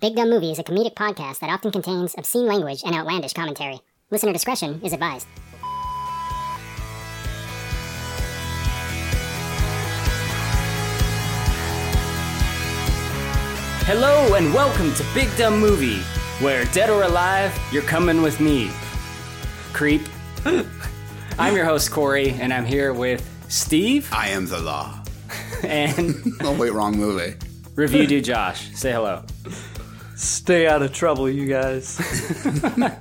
Big Dumb Movie is a comedic podcast that often contains obscene language and outlandish commentary. Listener discretion is advised. Hello and welcome to Big Dumb Movie, where dead or alive, you're coming with me. Creep. I'm your host Corey, and I'm here with Steve I am the law. and Oh wait, wrong movie. Review Dude Josh. Say hello. Stay out of trouble, you guys.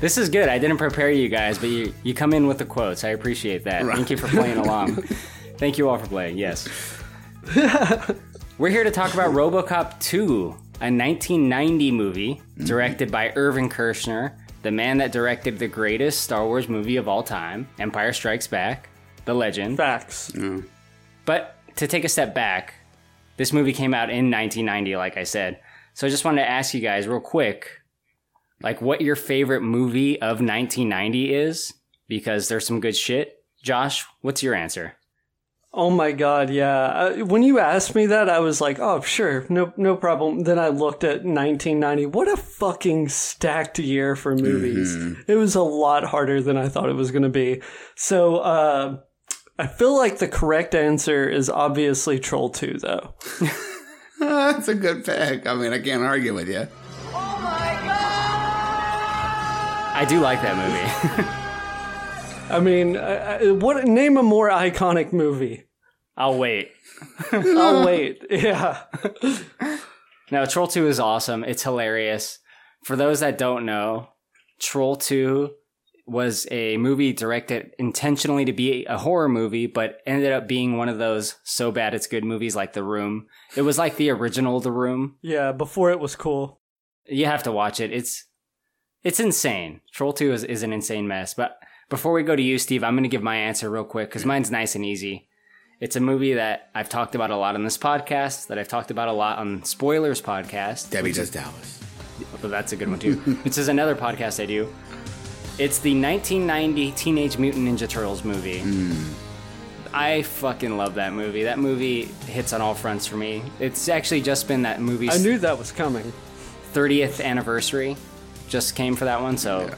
This is good. I didn't prepare you guys, but you, you come in with the quotes. I appreciate that. Thank you for playing along. Thank you all for playing. Yes. We're here to talk about RoboCop 2, a 1990 movie directed by Irvin Kershner, the man that directed the greatest Star Wars movie of all time, Empire Strikes Back, the legend. Facts. Mm. But to take a step back, this movie came out in 1990, like I said. So I just wanted to ask you guys real quick, like what your favorite movie of 1990 is, because there's some good shit. Josh, what's your answer? Oh my god, yeah. Uh, when you asked me that, I was like, "Oh, sure, no, no problem." Then I looked at 1990. What a fucking stacked year for movies. It was a lot harder than I thought it was going to be. So, uh, I feel like the correct answer is obviously Troll 2, though. That's a good pick. I mean, I can't argue with you. I do like that movie. I mean, I, I, what? Name a more iconic movie. I'll wait. I'll wait. Yeah. No, Troll 2 is awesome. It's hilarious. For those that don't know, Troll 2 was a movie directed intentionally to be a horror movie, but ended up being one of those so bad it's good movies like The Room. It was like the original The Room. Yeah, before it was cool. You have to watch it. It's it's insane. Troll 2 is, is an insane mess. But before we go to you, Steve, I'm going to give my answer real quick because mine's nice and easy. It's a movie that I've talked about a lot on this podcast, that I've talked about a lot on Spoilers podcast. Debbie does Dallas. But that's a good one too. this is another podcast I do. It's the 1990 Teenage Mutant Ninja Turtles movie. Hmm. I fucking love that movie. That movie hits on all fronts for me. It's actually just been that movie's I knew that was coming. 30th anniversary. Just came for that one, so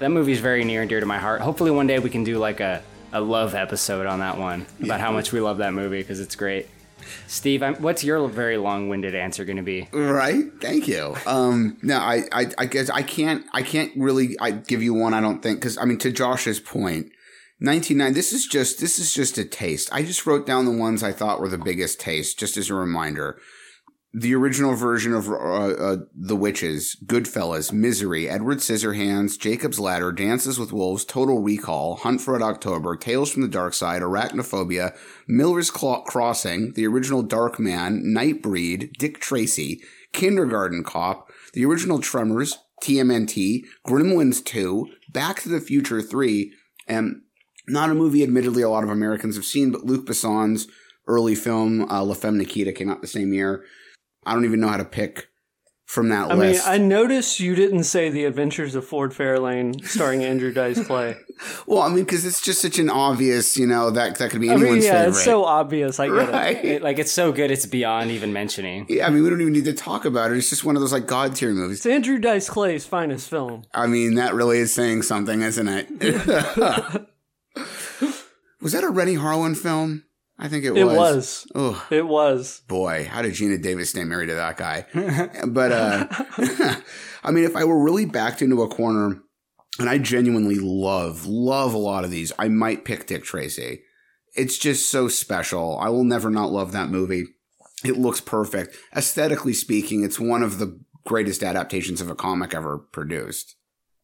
that movie's very near and dear to my heart. Hopefully, one day we can do like a, a love episode on that one about how much we love that movie because it's great. Steve, I'm, what's your very long-winded answer going to be? Right. Thank you. Um. No, I, I, I guess I can't. I can't really. I give you one. I don't think because I mean to Josh's point. 1990 this is just this is just a taste i just wrote down the ones i thought were the biggest taste just as a reminder the original version of uh, uh, The Witches, Goodfellas, Misery, Edward Scissorhands, Jacob's Ladder, Dances with Wolves, Total Recall, Hunt for Red October, Tales from the Dark Side, Arachnophobia, Miller's Crossing, the original Darkman, Nightbreed, Dick Tracy, Kindergarten Cop, the original Tremors, TMNT, Gremlins 2, Back to the Future 3, and not a movie admittedly a lot of Americans have seen, but Luc Besson's early film, uh, La Femme Nikita, came out the same year. I don't even know how to pick from that I mean, list. I noticed you didn't say The Adventures of Ford Fairlane starring Andrew Dice Clay. well, I mean, because it's just such an obvious, you know, that that could be I anyone's mean, yeah, favorite. it's so obvious. I get it. right. It, like it's so good, it's beyond even mentioning. yeah, I mean, we don't even need to talk about it. It's just one of those like god tier movies. It's Andrew Dice Clay's finest film. I mean, that really is saying something, isn't it? was that a Renny Harlin film? I think it was. It was. It was. boy, how did Geena Davis stay married to that guy? but uh I mean, if I were really backed into a corner, and I genuinely love, love a lot of these, I might pick Dick Tracy. It's just so special. I will never not love that movie. It looks perfect. Aesthetically speaking, it's one of the greatest adaptations of a comic ever produced.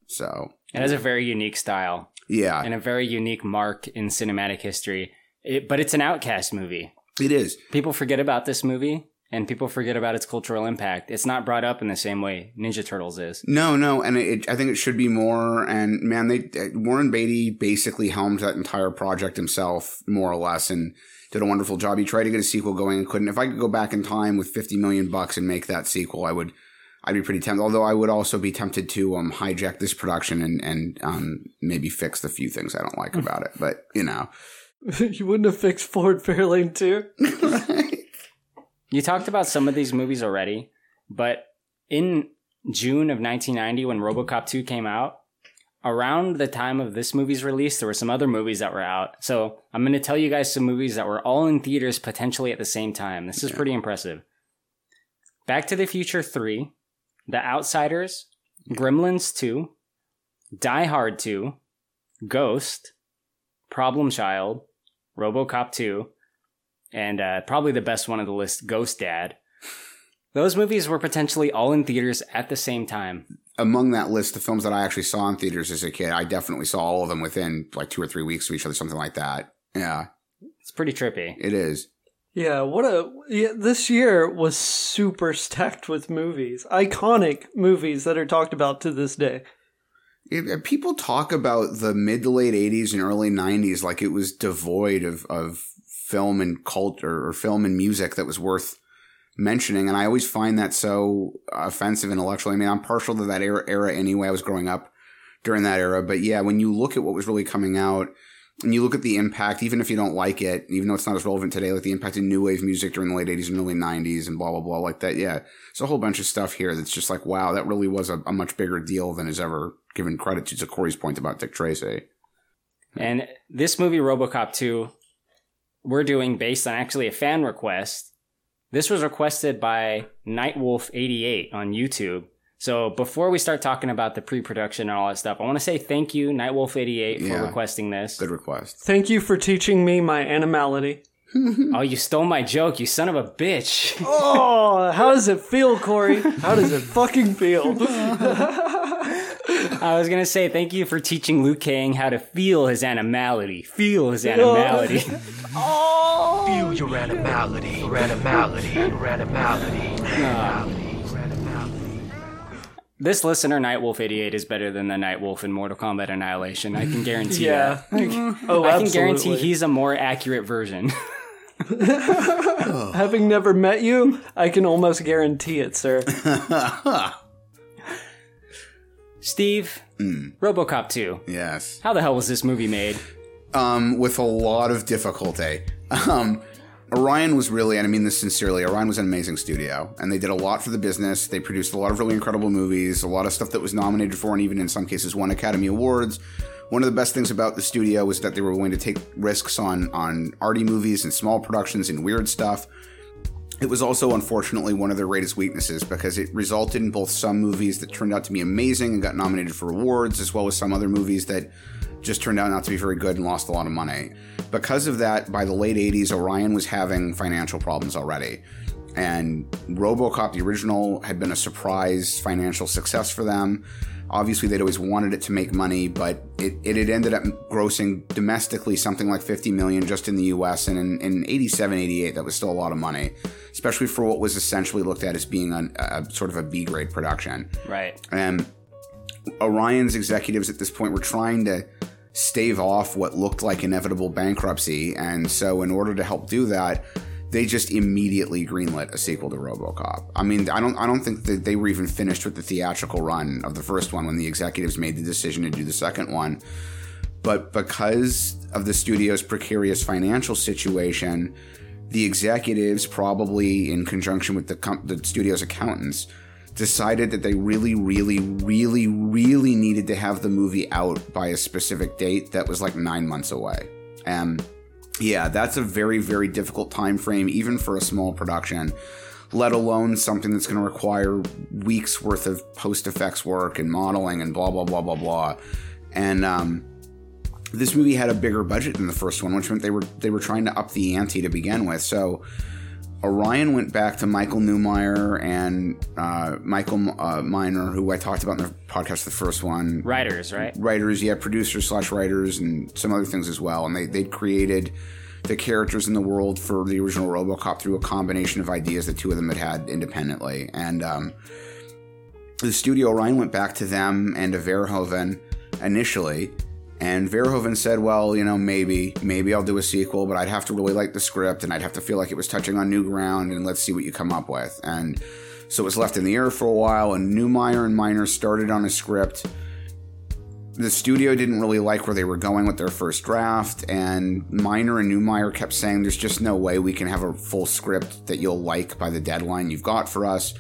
So, It has a very unique style yeah, and a very unique mark in cinematic history. It, but it's an outcast movie. it is. People forget about this movie and people forget about its cultural impact. It's not brought up in the same way Ninja Turtles is. No, no, and it, I think it should be more. And man, they Warren Beatty basically helmed that entire project himself, more or less, and did a wonderful job. He tried to get a sequel going and couldn't. If I could go back in time with fifty million bucks and make that sequel, I would. I'd be pretty tempted. Although I would also be tempted to um, hijack this production and and um, maybe fix the few things I don't like about it. But you know, you wouldn't have fixed Ford Fairlane too. You talked about some of these movies already, But in June of 1990, when RoboCop 2 came out, around the time of this movie's release, there were some other movies that were out. So I'm going to tell you guys some movies that were all in theaters potentially at the same time. This is pretty impressive. Back to the Future 3, The Outsiders, Gremlins 2, Die Hard 2, Ghost, Problem Child, RoboCop 2, and uh, probably the best one of the list, Ghost Dad. Those movies were potentially all in theaters at the same time. Among that list, the films that I actually saw in theaters as a kid, I definitely saw all of them within like two or three weeks of each other, something like that. Yeah, It's pretty trippy. it is. Yeah, what a yeah, this year was super stacked with movies. Iconic movies that are talked about to this day. If people talk about the mid to late 80s and early 90s like it was devoid of, of film and culture or film and music that was worth mentioning. And I always find that so offensive intellectually. I mean, I'm partial to that era, era anyway. I was growing up during that era. But yeah, when you look at what was really coming out and you look at the impact, even if you don't like it, even though it's not as relevant today, like the impact of new wave music during the late 80s and early 90s and blah, blah, blah, like that. Yeah. It's a whole bunch of stuff here that's just like, wow, that really was a, a much bigger deal than is ever given credit to. To Corey's point about Dick Tracy. And this movie, Robocop 2, we're doing based on actually a fan request. This was requested by Nightwolf88 on YouTube. So before we start talking about the pre-production and all that stuff, I want to say thank you, Nightwolf88, for Yeah. requesting this. Good request. Thank you for teaching me my animality. Oh, you stole my joke, you son of a bitch. Oh, how does it feel, Corey? How does it fucking feel? I was gonna say thank you for teaching Liu Kang how to feel his animality. Feel his animality. Feel your animality, your animality, your animality, your animality, your animality. This listener, Nightwolf88, is better than the Nightwolf in Mortal Kombat Annihilation. I can guarantee Yeah. that. Oh, I can guarantee he's a more accurate version. Having never met you, I can almost guarantee it, sir. Steve, RoboCop 2. Yes. How the hell was this movie made? um, with a lot of difficulty. Um, Orion was really, and I mean this sincerely, Orion was an amazing studio, and they did a lot for the business. They produced a lot of really incredible movies, a lot of stuff that was nominated for, and even in some cases won Academy Awards. One of the best things about the studio was that they were willing to take risks on on arty movies and small productions and weird stuff. It was also, unfortunately, one of their greatest weaknesses because it resulted in both some movies that turned out to be amazing and got nominated for awards, as well as some other movies that just turned out not to be very good and lost a lot of money. Because of that, by the late 80s, Orion was having financial problems already. And Robocop, the original, had been a surprise financial success for them. Obviously, they'd always wanted it to make money, but it, it had ended up grossing domestically something like 50 million just in the US. And in, in 87, 88, that was still a lot of money, especially for what was essentially looked at as being a, a sort of a B grade production. Right. And Orion's executives at this point were trying to stave off what looked like inevitable bankruptcy. And so, in order to help do that, they just immediately greenlit a sequel to RoboCop. I mean, I don't, I don't think that they were even finished with the theatrical run of the first one when the executives made the decision to do the second one. But because of the studio's precarious financial situation, the executives, probably in conjunction with the, com- the studio's accountants, decided that they really, really, really, really needed to have the movie out by a specific date that was like nine months away. And yeah, that's a very, very difficult time frame, even for a small production. Let alone something that's going to require weeks worth of post effects work and modeling and blah blah blah blah blah. And um, this movie had a bigger budget than the first one, which meant they were they were trying to up the ante to begin with. So Orion went back to Michael Neumeier and uh, Michael uh, Miner, who I talked about in the podcast, the first one. Writers, right? Writers, yeah, producers slash writers, and some other things as well. And they they created the characters in the world for the original RoboCop through a combination of ideas that two of them had had independently. And um, the studio Orion went back to them and to Verhoeven initially. And Verhoeven said, well, you know, maybe, maybe I'll do a sequel, but I'd have to really like the script and I'd have to feel like it was touching on new ground and let's see what you come up with. And so it was left in the air for a while and Neumeier and Miner started on a script. The studio didn't really like where they were going with their first draft, and Miner and Neumeier kept saying, There's just no way we can have a full script that you'll like by the deadline you've got for us.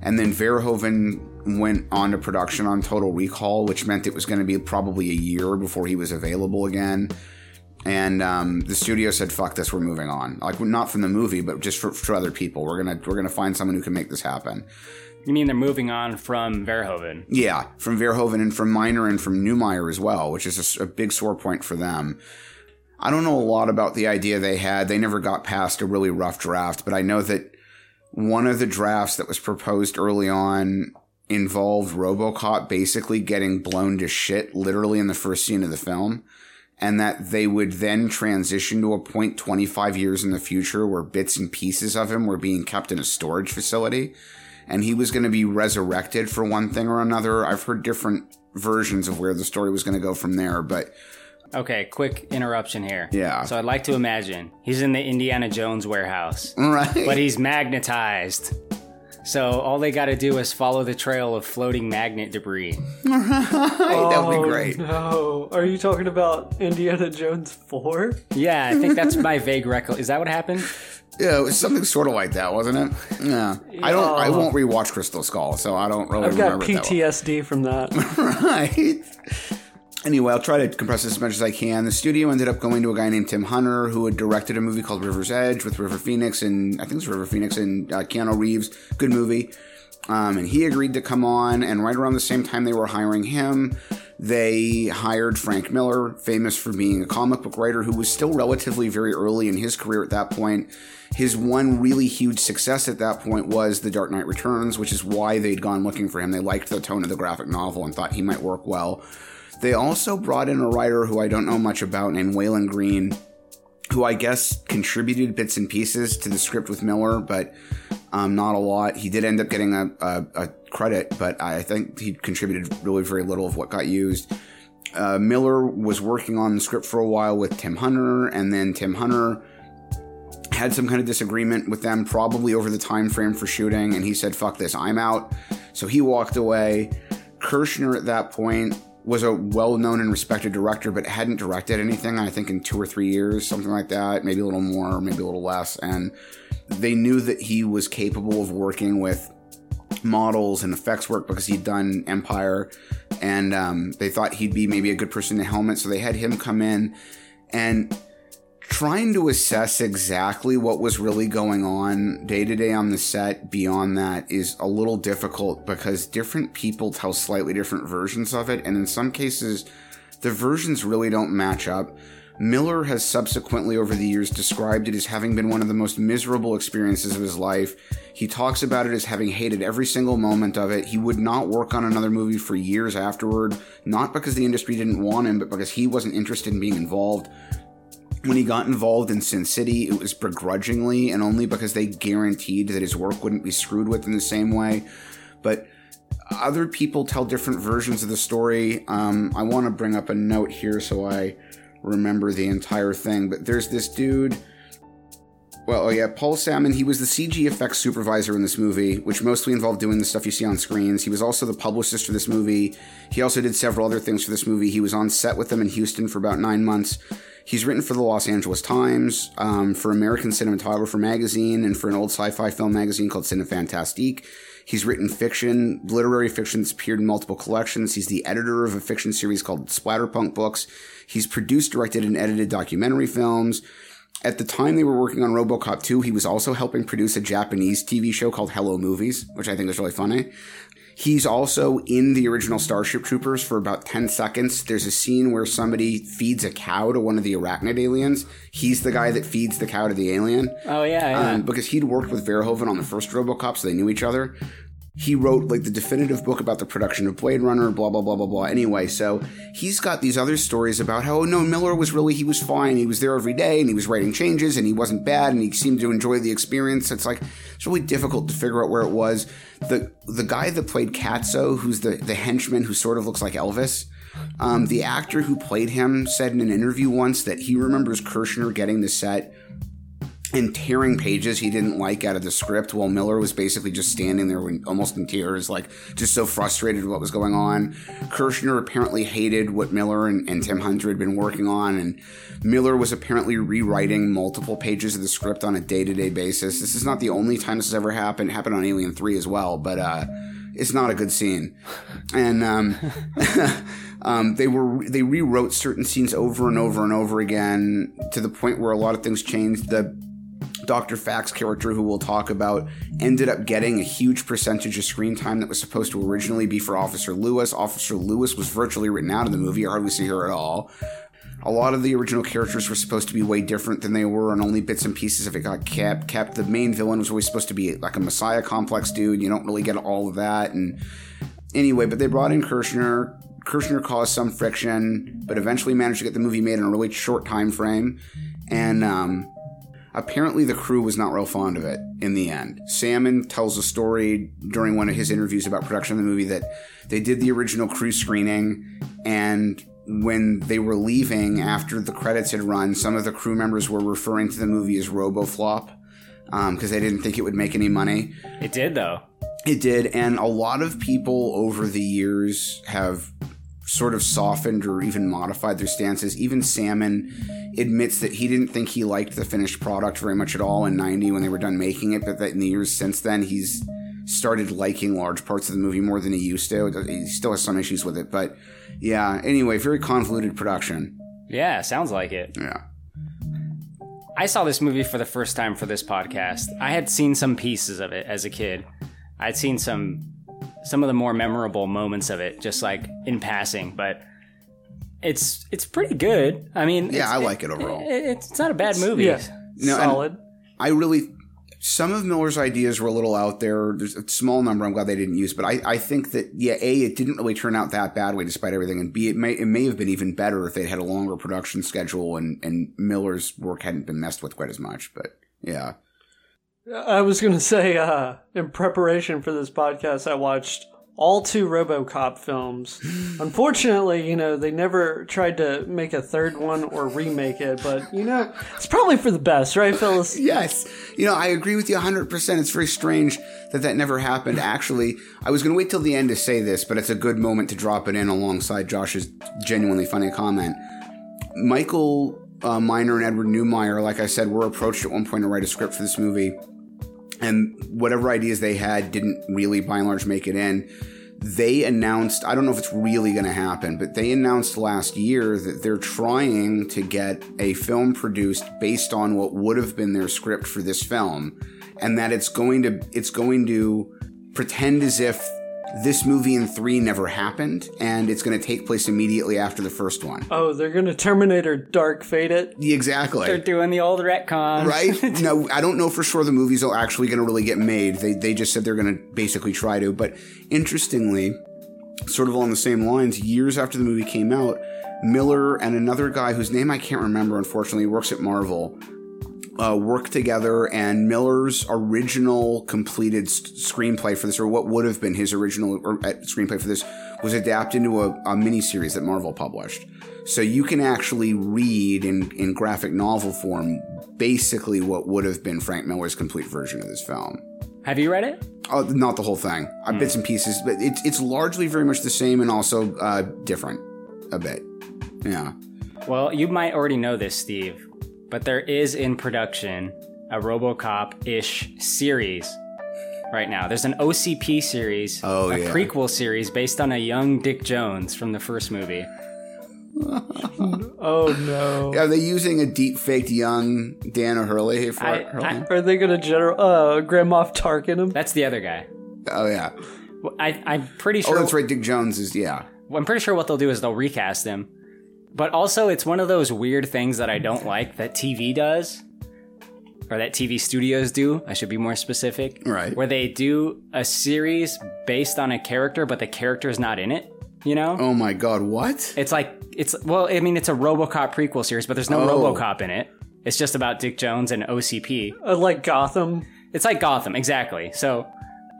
And then Verhoeven went on to production on Total Recall, which meant it was going to be probably a year before he was available again. And um, the studio said, "Fuck this, we're moving on." Like not from the movie, but just for, for other people. We're gonna we're gonna find someone who can make this happen. You mean they're moving on from Verhoeven? Yeah, from Verhoeven and from Miner and from Neumeier as well, which is a big sore point for them. I don't know a lot about the idea they had. They never got past a really rough draft, but I know that one of the drafts that was proposed early on involved RoboCop basically getting blown to shit literally in the first scene of the film. And that they would then transition to a point 25 years in the future where bits and pieces of him were being kept in a storage facility and he was going to be resurrected for one thing or another. I've heard different versions of where the story was going to go from there, but Okay, quick interruption here. Yeah. So I'd like to imagine he's in the Indiana Jones warehouse, right. but he's magnetized. So all they got to do is follow the trail of floating magnet debris. that would be oh, great. No, are you talking about Indiana Jones four? Yeah, I think that's my vague record. Is that what happened? Yeah, it was something sort of like that, wasn't it? Yeah. I don't. I won't rewatch Crystal Skull, so I don't really I've got remember it that well. PTSD from that. right. Anyway, I'll try to compress this as much as I can. The studio ended up going to a guy named Tim Hunter, who had directed a movie called River's Edge with River Phoenix and I think it's River Phoenix and uh, Keanu Reeves. Good movie. Um, and he agreed to come on. And right around the same time they were hiring him, they hired Frank Miller, famous for being a comic book writer who was still relatively very early in his career at that point. His one really huge success at that point was The Dark Knight Returns, which is why they'd gone looking for him. They liked the tone of the graphic novel and thought he might work well. They also brought in a writer who I don't know much about named Walon Green, who I guess contributed bits and pieces to the script with Miller, but um, not a lot. He did end up getting a, a, a credit, but I think he contributed really very little of what got used. Uh, Miller was working on the script for a while with Tim Hunter, and then Tim Hunter had some kind of disagreement with them, probably over the time frame for shooting, and he said, "Fuck this, I'm out." So he walked away. Kershner at that point was a well-known and respected director, but hadn't directed anything. I think in two or three years, something like that, maybe a little more, maybe a little less. And they knew that he was capable of working with models and effects work because he'd done Empire, and um, they thought he'd be maybe a good person to helmet. So they had him come in and trying to assess exactly what was really going on day to day on the set beyond that is a little difficult because different people tell slightly different versions of it, and in some cases, the versions really don't match up. Miller has subsequently, over the years, described it as having been one of the most miserable experiences of his life. He talks about it as having hated every single moment of it. He would not work on another movie for years afterward, not because the industry didn't want him, but because he wasn't interested in being involved when he got involved in Sin City, it was begrudgingly and only because they guaranteed that his work wouldn't be screwed with in the same way. But other people tell different versions of the story. Um, I want to bring up a note here so I remember the entire thing. But there's this dude. Well, oh yeah, Paul Sammon. He was the CG effects supervisor in this movie, which mostly involved doing the stuff you see on screens. He was also the publicist for this movie. He also did several other things for this movie. He was on set with them in Houston for about nine months. He's written for the Los Angeles Times, um, for American Cinematographer magazine, and for an old sci-fi film magazine called Cinefantastique. He's written fiction, literary fiction that's appeared in multiple collections. He's the editor of a fiction series called Splatterpunk Books. He's produced, directed, and edited documentary films. At the time they were working on RoboCop 2, he was also helping produce a Japanese TV show called Hello Movies, which I think is really funny. He's also in the original Starship Troopers for about 10 seconds. There's a scene where somebody feeds a cow to one of the arachnid aliens. He's the guy that feeds the cow to the alien. Oh yeah, yeah. Um, because he'd worked with Verhoeven on the first Robocop, so they knew each other. He wrote like the definitive book about the production of Blade Runner, blah blah blah blah blah. Anyway, so he's got these other stories about how oh, no Miller was really he was fine, he was there every day, and he was writing changes, and he wasn't bad, and he seemed to enjoy the experience. It's like it's really difficult to figure out where it was. The the guy that played Catzo, who's the the henchman who sort of looks like Elvis. Um, the actor who played him said in an interview once that he remembers Kershner getting the set and tearing pages he didn't like out of the script while Miller was basically just standing there almost in tears, like just so frustrated with what was going on. Kershner apparently hated what Miller and, and Tim Hunter had been working on, and Miller was apparently rewriting multiple pages of the script on a day to day basis. This is not the only time this has ever happened. It happened on Alien 3 as well, but uh, it's not a good scene. And um, um, they were they rewrote certain scenes over and over and over again to the point where a lot of things changed. The Dr. Faxx character, who we'll talk about, ended up getting a huge percentage of screen time that was supposed to originally be for Officer Lewis. Officer Lewis was virtually written out of the movie. I hardly see her at all. A lot of the original characters were supposed to be way different than they were, and only bits and pieces of it got kept. Kept the main villain was always supposed to be like a Messiah complex dude. You don't really get all of that, and anyway, but they brought in Kershner. Kershner caused some friction, but eventually managed to get the movie made in a really short time frame. And um, apparently, the crew was not real fond of it in the end. Sammon tells a story during one of his interviews about production of the movie that they did the original crew screening, and when they were leaving after the credits had run, some of the crew members were referring to the movie as RoboFlop um, because they didn't think it would make any money. It did though. It did, and a lot of people over the years have sort of softened or even modified their stances. Even Sammon admits that he didn't think he liked the finished product very much at all in 90 when they were done making it, but that in the years since then, he's started liking large parts of the movie more than he used to. He still has some issues with it, but yeah, anyway, very convoluted production. Yeah, sounds like it. Yeah. I saw this movie for the first time for this podcast. I had seen some pieces of it as a kid. I'd seen some some of the more memorable moments of it, just like in passing, but it's it's pretty good. I mean, Yeah, I like it overall. it- it's, it's not a bad movie. Yeah, No, solid. I really some of Miller's ideas were a little out there. There's a small number I'm glad they didn't use, but I, I think that yeah, A, it didn't really turn out that badly despite everything, and B, it may it may have been even better if they'd had a longer production schedule and, and Miller's work hadn't been messed with quite as much. But yeah. I was going to say, uh, in preparation for this podcast, I watched all two RoboCop films. Unfortunately, you know, they never tried to make a third one or remake it, but, you know, it's probably for the best, right, Phyllis? Yes. You know, I agree with you 100%. It's very strange that that never happened. Actually, I was going to wait till the end to say this, but it's a good moment to drop it in alongside Josh's genuinely funny comment. Michael uh, Miner and Edward Neumeier, like I said, were approached at one point to write a script for this movie. And whatever ideas they had didn't really, by and large, make it in. They announced, I don't know if it's really going to happen, but they announced last year that they're trying to get a film produced based on what would have been their script for this film. And that it's going to, it's going to pretend as if this movie in three never happened and it's going to take place immediately after the first one. Oh, they're going to Terminator Dark Fate it? Exactly. They're doing the old retcons. right? no, I don't know for sure the movies are actually going to really get made. They they just said they're going to basically try to. But interestingly, sort of along the same lines, years after the movie came out, Miller and another guy whose name I can't remember, unfortunately, works at Marvel. Uh, worked together, and Miller's original completed screenplay for this, or what would have been his original or, uh, screenplay for this, was adapted into a, a miniseries that Marvel published. So you can actually read in, in graphic novel form basically what would have been Frank Miller's complete version of this film. Have you read it? Uh, not the whole thing, uh, bits and pieces, but it's it's largely very much the same and also uh, different a bit. Yeah. Well, you might already know this, Steve, but there is in production a RoboCop ish series right now. There's an OCP series, Oh, a yeah. prequel series based on a young Dick Jones from the first movie. Oh, no. Are they using a deep faked young Dan O'Hurley for I- it? Hurley? Are they going to general uh, Grand Moff Tarkin him? That's the other guy. oh yeah. I, I'm pretty Oh, sure. that's right. Dick Jones is yeah. I'm pretty sure what they'll do is they'll recast him. But also, it's one of those weird things that I don't like that TV does, or that TV studios do. I should be more specific. Right. Where they do a series based on a character, but the character is not in it. You know? Oh my God! What? It's like it's well, I mean, it's a RoboCop prequel series, but there's no Oh. RoboCop in it. It's just about Dick Jones and OCP. Uh, like Gotham? It's like Gotham, exactly. So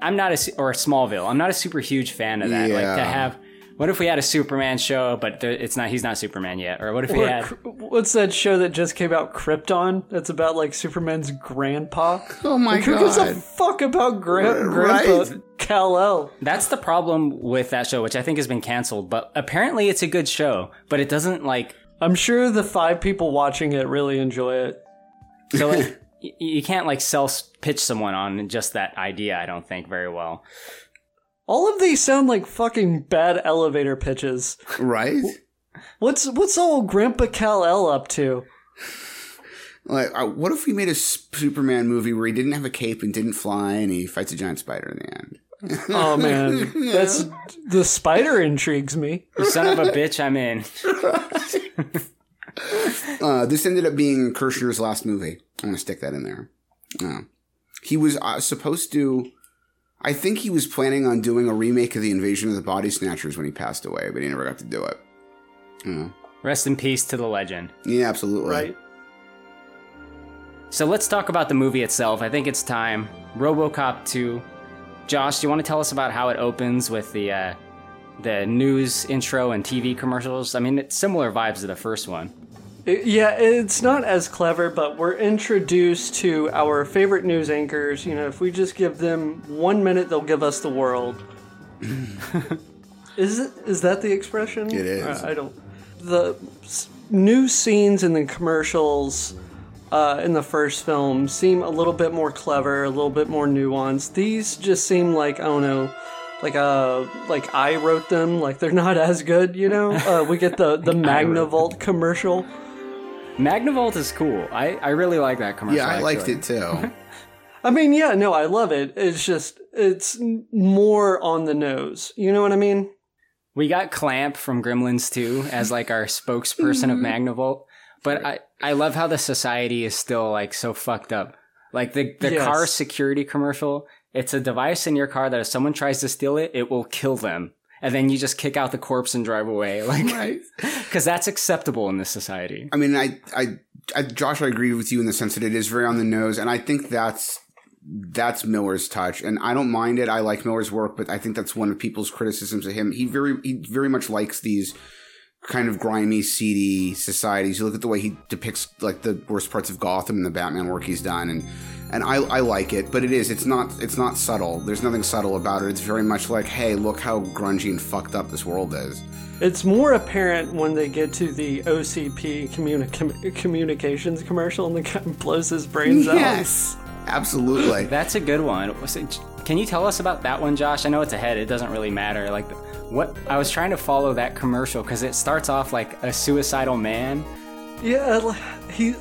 I'm not a su- or Smallville. I'm not a super huge fan of that. Like to have What if we had a Superman show, but there, it's not? He's not Superman yet. Or what if we Or had? What's that show that just came out, Krypton? That's about like Superman's grandpa. Oh my Like, who gives a fuck about Gra- Right. Grandpa Kal El? That's the problem with that show, which I think has been canceled. But apparently, it's a good show. But it doesn't like I'm sure the five people watching it really enjoy it. so. Like, you can't like sell pitch someone on just that idea. I don't think very well. All of these sound like fucking bad elevator pitches. Right? What's what's old Grandpa Kal El up to? Like, uh, what if we made a Superman movie where he didn't have a cape and didn't fly and he fights a giant spider in the end? Oh man, that's the spider intrigues me. You son of a bitch, I'm in. Uh, this ended up being Kershner's last movie. I'm going to stick that in there. Uh, he was uh, supposed to. I think he was planning on doing a remake of the Invasion of the Body Snatchers when he passed away, but he never got to do it. Yeah, Rest in peace to the legend. yeah absolutely. Right? So let's talk about the movie itself. I think it's time. RoboCop 2. Josh, do you want to tell us about how it opens with the uh, the news intro and TV commercials? I mean, it's similar vibes to the first one. It- yeah, it's not as clever, but we're introduced to our favorite news anchors. You know, if we just give them one minute, they'll give us the world. is it? Is that the expression? It is. I I don't. The new scenes in the commercials uh, in the first film seem a little bit more clever, a little bit more nuanced. These just seem like I don't know. Like uh, like I wrote them. Like they're not as good, you know. Uh, we get the the Magnavolt commercial. Magnavolt is cool. I, I really like that commercial. Yeah, I liked it too. I mean, yeah, no, I love it. It's just it's more on the nose. You know what I mean? We got Clamp from Gremlins 2 as like our spokesperson of mm-hmm. Magnavolt. But I, I love how the society is still like so fucked up. Like the, the Yes. car security commercial, it's a device in your car that if someone tries to steal it, it will kill them. And then you just kick out the corpse and drive away. Like, right. cause that's acceptable in this society. I mean, I, I, I, Josh, I agree with you in the sense that it is very on the nose, and I think that's that's Miller's touch, and I don't mind it. I like Miller's work, but I think that's one of people's criticisms of him. He very, he very much likes these kind of grimy, seedy societies. You look at the way he depicts like the worst parts of Gotham and the Batman work he's done, and and I, I like it, but it is it's not it's not subtle. There's nothing subtle about it. It's very much like, hey, look how grungy and fucked up this world is. It's more apparent when they get to the OCP communi- com- communications commercial and the guy blows his brains out. Yes, absolutely. That's a good one. Can you tell us about that one, Josh? I know it's ahead. It doesn't really matter. Like, the, what I was trying to follow that commercial because it starts off like a suicidal man. Yeah, he.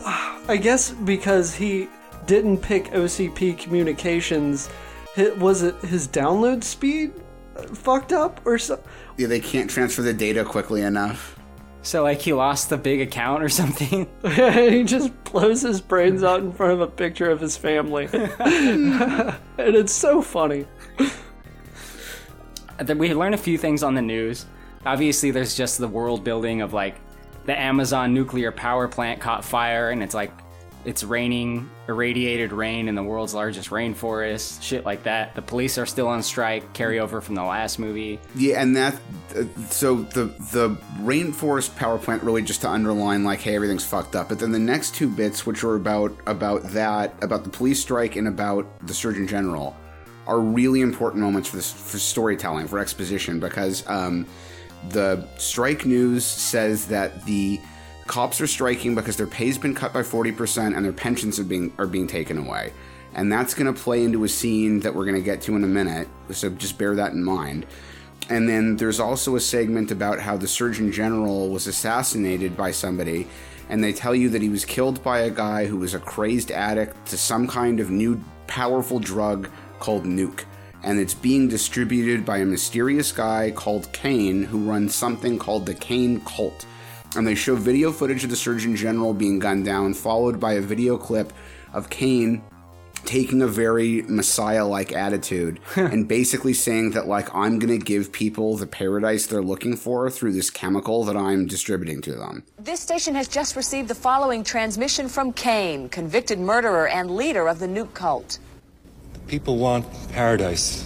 I guess because he didn't pick OCP communications, hi- was it his download speed uh, fucked up or something? Yeah, they can't transfer the data quickly enough. So like he lost the big account or something. he just blows his brains out in front of a picture of his family, and it's so funny. We learn a few things on the news. Obviously, there's just the world building of like the Amazon nuclear power plant caught fire, and it's like it's raining irradiated rain in the world's largest rainforest, shit like that. The police are still on strike, carryover from the last movie. Yeah, and that uh, so the the rainforest power plant really just to underline like, hey, everything's fucked up. But then the next two bits, which were about about that, about the police strike and about the Surgeon General, are really important moments for this for storytelling, for exposition, because um, the strike news says that the cops are striking because their pay's been cut by 40% and their pensions are being are being taken away. And that's going to play into a scene that we're going to get to in a minute. So just bear that in mind. And then there's also a segment about how the Surgeon General was assassinated by somebody and they tell you that he was killed by a guy who was a crazed addict to some kind of new powerful drug called nuke and it's being distributed by a mysterious guy called Kane who runs something called the Kane Cult and they show video footage of the Surgeon General being gunned down, followed by a video clip of Kane taking a very Messiah like attitude and basically saying that, like, I'm going to give people the paradise they're looking for through this chemical that I'm distributing to them. This station has just received the following transmission from Kane, convicted murderer and leader of the nuke cult. People want paradise.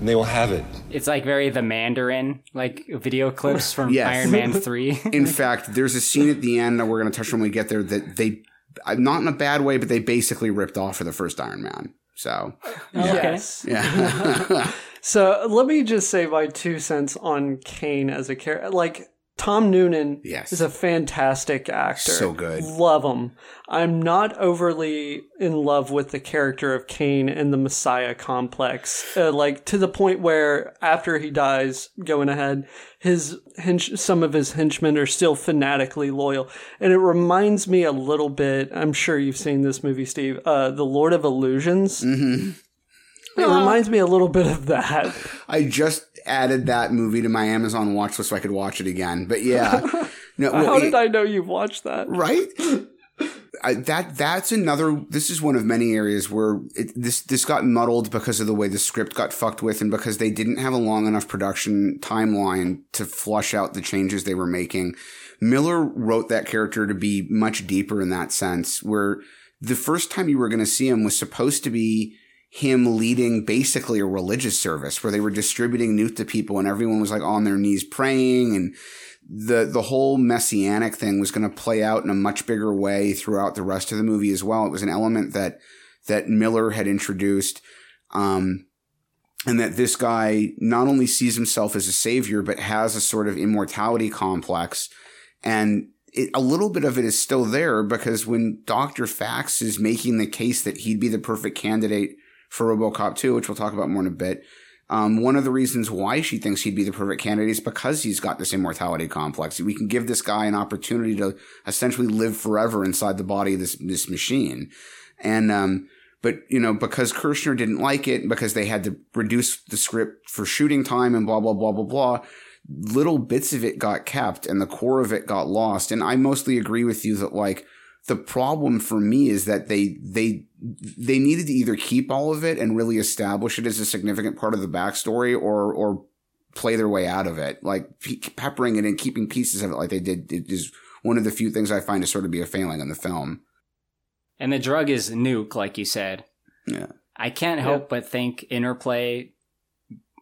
and they will have it. It's like very the Mandarin, like video clips from Yes. Iron Man 3. In fact, there's a scene at the end that we're going to touch on when we get there that they, uh, not in a bad way, but they basically ripped off for the first Iron Man. So, Yes. yeah. So let me just say my two cents on Kane as a character. Like Tom Noonan Yes. is a fantastic actor. So good. Love him. I'm not overly in love with the character of Kane and the Messiah complex. Uh, like to the point where after he dies, going ahead, his hench- some of his henchmen are still fanatically loyal, and it reminds me a little bit. I'm sure you've seen this movie, Steve. Uh, the Lord of Illusions. Mm-hmm. It reminds me a little bit of that. I just added that movie to my Amazon watch list so I could watch it again. But yeah. No, well, How it- did I know you've watched that? right? I, that that's another. This is one of many areas where it, this this got muddled because of the way the script got fucked with, and because they didn't have a long enough production timeline to flush out the changes they were making. Miller wrote that character to be much deeper in that sense, where the first time you were going to see him was supposed to be him leading basically a religious service where they were distributing nuke to people and everyone was like on their knees praying and the the whole messianic thing was going to play out in a much bigger way throughout the rest of the movie as well. It was an element that that Miller had introduced, um, and that this guy not only sees himself as a savior but has a sort of immortality complex, and it, a little bit of it is still there because when Doctor Faxx is making the case that he'd be the perfect candidate for RoboCop 2, which we'll talk about more in a bit. Um, one of the reasons why she thinks he'd be the perfect candidate is because he's got this immortality complex. We can give this guy an opportunity to essentially live forever inside the body of this this machine. And um, but you know, because Kershner didn't like it, because they had to reduce the script for shooting time and blah blah blah blah blah, little bits of it got kept and the core of it got lost. And I mostly agree with you that like the problem for me is that they they they needed to either keep all of it and really establish it as a significant part of the backstory or or play their way out of it. Like pe- peppering it and keeping pieces of it like they did it is one of the few things i find to sort of be a failing in the film. And the drug is nuke, like you said. yeah. I can't help but think Interplay,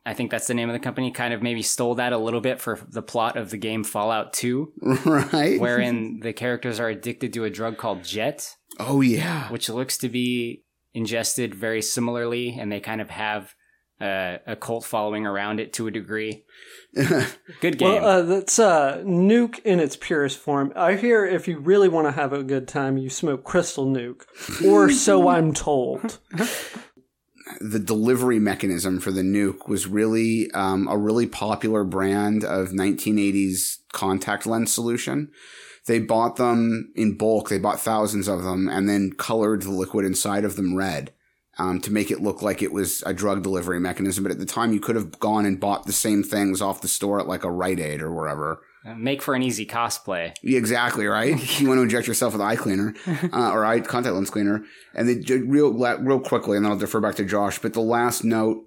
I think that's the name of the company, kind of maybe stole that a little bit for the plot of the game Fallout 2, right wherein the characters are addicted to a drug called Jet, oh yeah which looks to be ingested very similarly, and they kind of have uh, a cult following around it to a degree. Good game. Well, uh, that's uh, nuke in its purest form. I hear if you really want to have a good time, you smoke crystal nuke, or so I'm told. the delivery mechanism for the nuke was really um, a really popular brand of 1980s contact lens solution. They bought them in bulk. They bought thousands of them and then colored the liquid inside of them red um, to make it look like it was a drug delivery mechanism. But at the time, you could have gone and bought the same things off the store at like a Rite Aid or wherever. Make for an easy cosplay. Yeah, exactly right. you want to inject yourself with eye cleaner uh, or eye contact lens cleaner, and then real real quickly, and then I'll defer back to Josh. But the last note,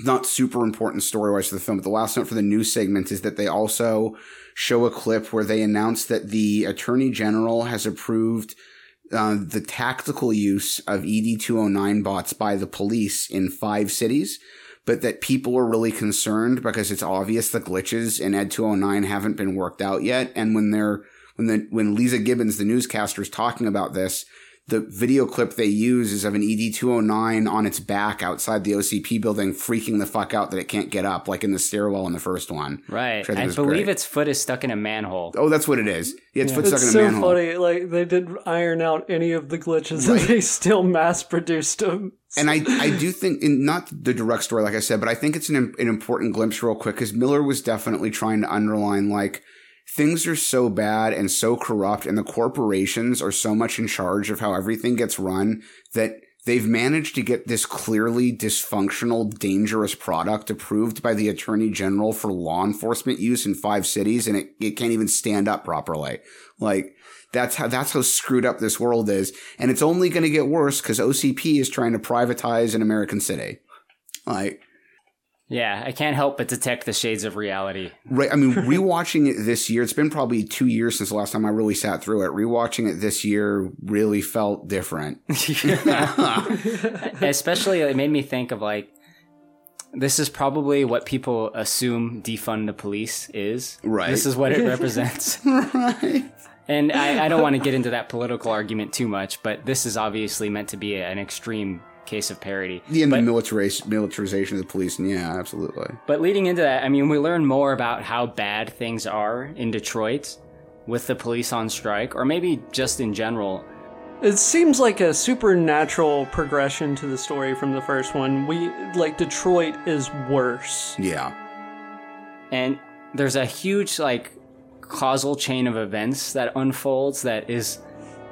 not super important story wise for the film, but the last note for the news segment is that they also show a clip where they announce that the attorney general has approved. Uh, the tactical use of ED209 bots by the police in five cities, but that people are really concerned because it's obvious the glitches in Ed 209 haven't been worked out yet. And when they're, when the, when Leeza Gibbons, the newscaster, is talking about this, the video clip they use is of an ED209 on its back outside the OCP building, freaking the fuck out that it can't get up, like in the stairwell in the first one. Right. I I, believe great. its foot is stuck in a manhole. Oh, that's what it is. Yeah, its foot's It's stuck in a so manhole. funny. Like they didn't iron out any of the glitches, and they still mass produced them. And I, I do think, in not the direct story, like I said, but I think it's an, an important glimpse real quick because Miller was definitely trying to underline like things are so bad and so corrupt and the corporations are so much in charge of how everything gets run that they've managed to get this clearly dysfunctional, dangerous product approved by the attorney general for law enforcement use in five cities and it, it can't even stand up properly. Like, that's how that's how screwed up this world is, and it's only going to get worse because OCP is trying to privatize an American city. Like, Yeah, I can't help but detect the shades of reality. right? I mean, rewatching it this year, it's been probably two years since the last time I really sat through it. Rewatching it this year really felt different. Especially, it made me think of like this is probably what people assume defund the police is. Right. This is what it represents. right. And I, I don't want to get into that political argument too much, but this is obviously meant to be an extreme case of parody. The but, militarization, militarization of the police. And yeah, absolutely. But leading into that, I mean, we learn more about how bad things are in Detroit with the police on strike, or maybe just in general. It seems like a supernatural progression to the story from the first one. We like Detroit is worse. Yeah. And there's a huge like causal chain of events that unfolds that is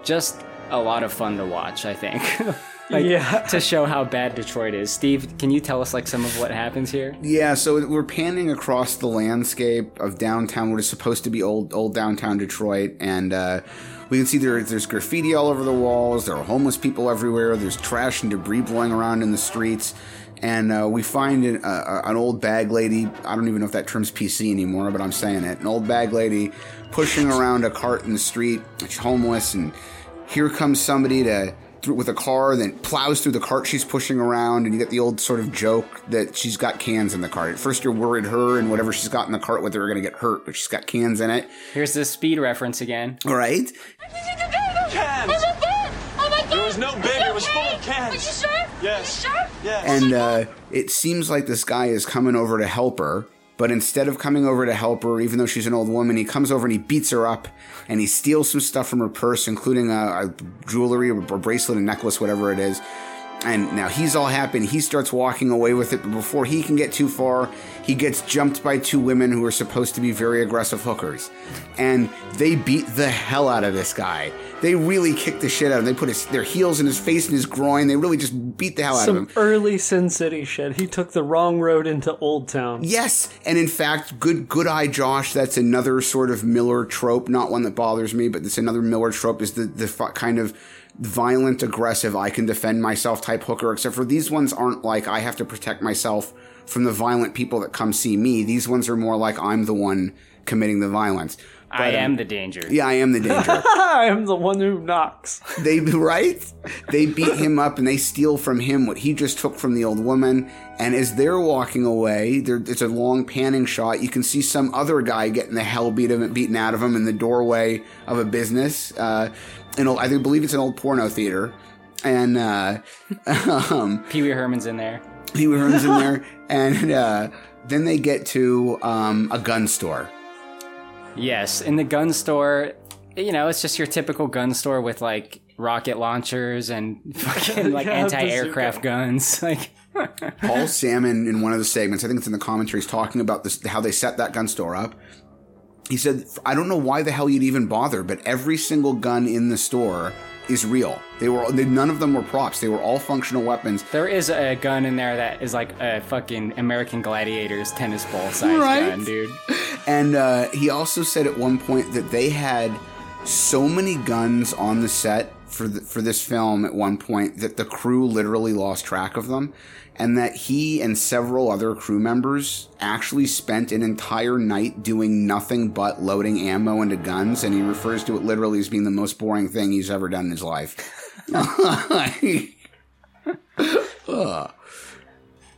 just a lot of fun to watch, I think. like, Yeah. to show how bad Detroit is. Steve, can you tell us like some of what happens here? Yeah, so we're panning across the landscape of downtown, what is supposed to be old old downtown Detroit, and uh, we can see there there's graffiti all over the walls. There are homeless people everywhere. There's trash and debris blowing around in the streets, and uh, we find an, uh, an old bag lady. I don't even know if that term's PC anymore, but I'm saying it. An old bag lady pushing around a cart in the street. She's homeless, and here comes somebody to through with a car, then plows through the cart she's pushing around, and you get the old sort of joke that she's got cans in the cart. At first, you're worried her and whatever she's got in the cart with her are going to get hurt, but she's got cans in it. Here's the speed reference again. All right, Cans. Oh my god! It was no big, it was full of cans. Are you sure? Yes. Are you sure? Yes. and uh, it seems like this guy is coming over to help her. But instead of coming over to help her, even though she's an old woman, he comes over and he beats her up and he steals some stuff from her purse, including a, a jewelry or a bracelet, a necklace, whatever it is. And now he's all happy and he starts walking away with it. But before he can get too far, he gets jumped by two women who are supposed to be very aggressive hookers. And they beat the hell out of this guy. They really kicked the shit out of him. They put his, their heels in his face and his groin. They really just beat the hell out of him. Some early Sin City shit. He took the wrong road into Old Town. Yes, and in fact, good good eye Josh. That's another sort of Miller trope. Not one that bothers me, but it's another Miller trope. Is the the kind of violent, aggressive, I can defend myself type hooker. Except for these ones aren't like I have to protect myself from the violent people that come see me. These ones are more like I'm the one committing the violence. I But, um, am the danger. Yeah, I am the danger. I am the one who knocks. they right they beat him up and they steal from him what he just took from the old woman and as they're walking away there, it's a long panning shot you can see some other guy getting the hell beat him, beaten out of him in the doorway of a business uh and i think believe it's an old porno theater and uh um Pee Wee Herman's in there. Pee Wee Herman's in there and uh then they get to um a gun store Yes, in the gun store, you know, it's just your typical gun store with like rocket launchers and fucking like Yeah, anti-aircraft guns. Like Paul Sammon in one of the segments, I think it's in the commentaries, talking about this how they set that gun store up. He said, "I don't know why the hell you'd even bother, but every single gun in the store is real. They were they, none of them were props. They were all functional weapons. there is a gun in there that is like a fucking American Gladiators tennis ball size Right. gun, dude. And uh, he also said at one point that they had so many guns on the set for the, for this film at one point that the crew literally lost track of them, and that he and several other crew members actually spent an entire night doing nothing but loading ammo into guns. And he refers to it literally as being the most boring thing he's ever done in his life.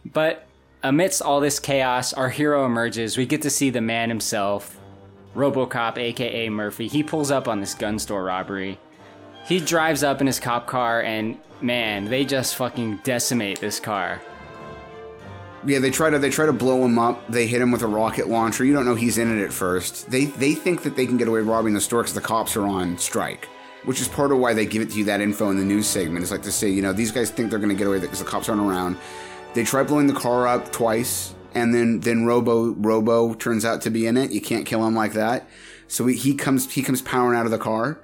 But amidst all this chaos, our hero emerges. We get to see the man himself, Robocop, aka Murphy. He pulls up on this gun store robbery. He drives up in his cop car, and man, they just fucking decimate this car. Yeah, they try to they try to blow him up. They hit him with a rocket launcher. You don't know he's in it at first. They they think that they can get away robbing the store because the cops are on strike, which is part of why they give it to you that info in the news segment. It's like to say, you know, these guys think they're going to get away because the cops aren't around. They try blowing the car up twice, and then then Robo Robo turns out to be in it. You can't kill him like that. So he, he comes he comes powering out of the car.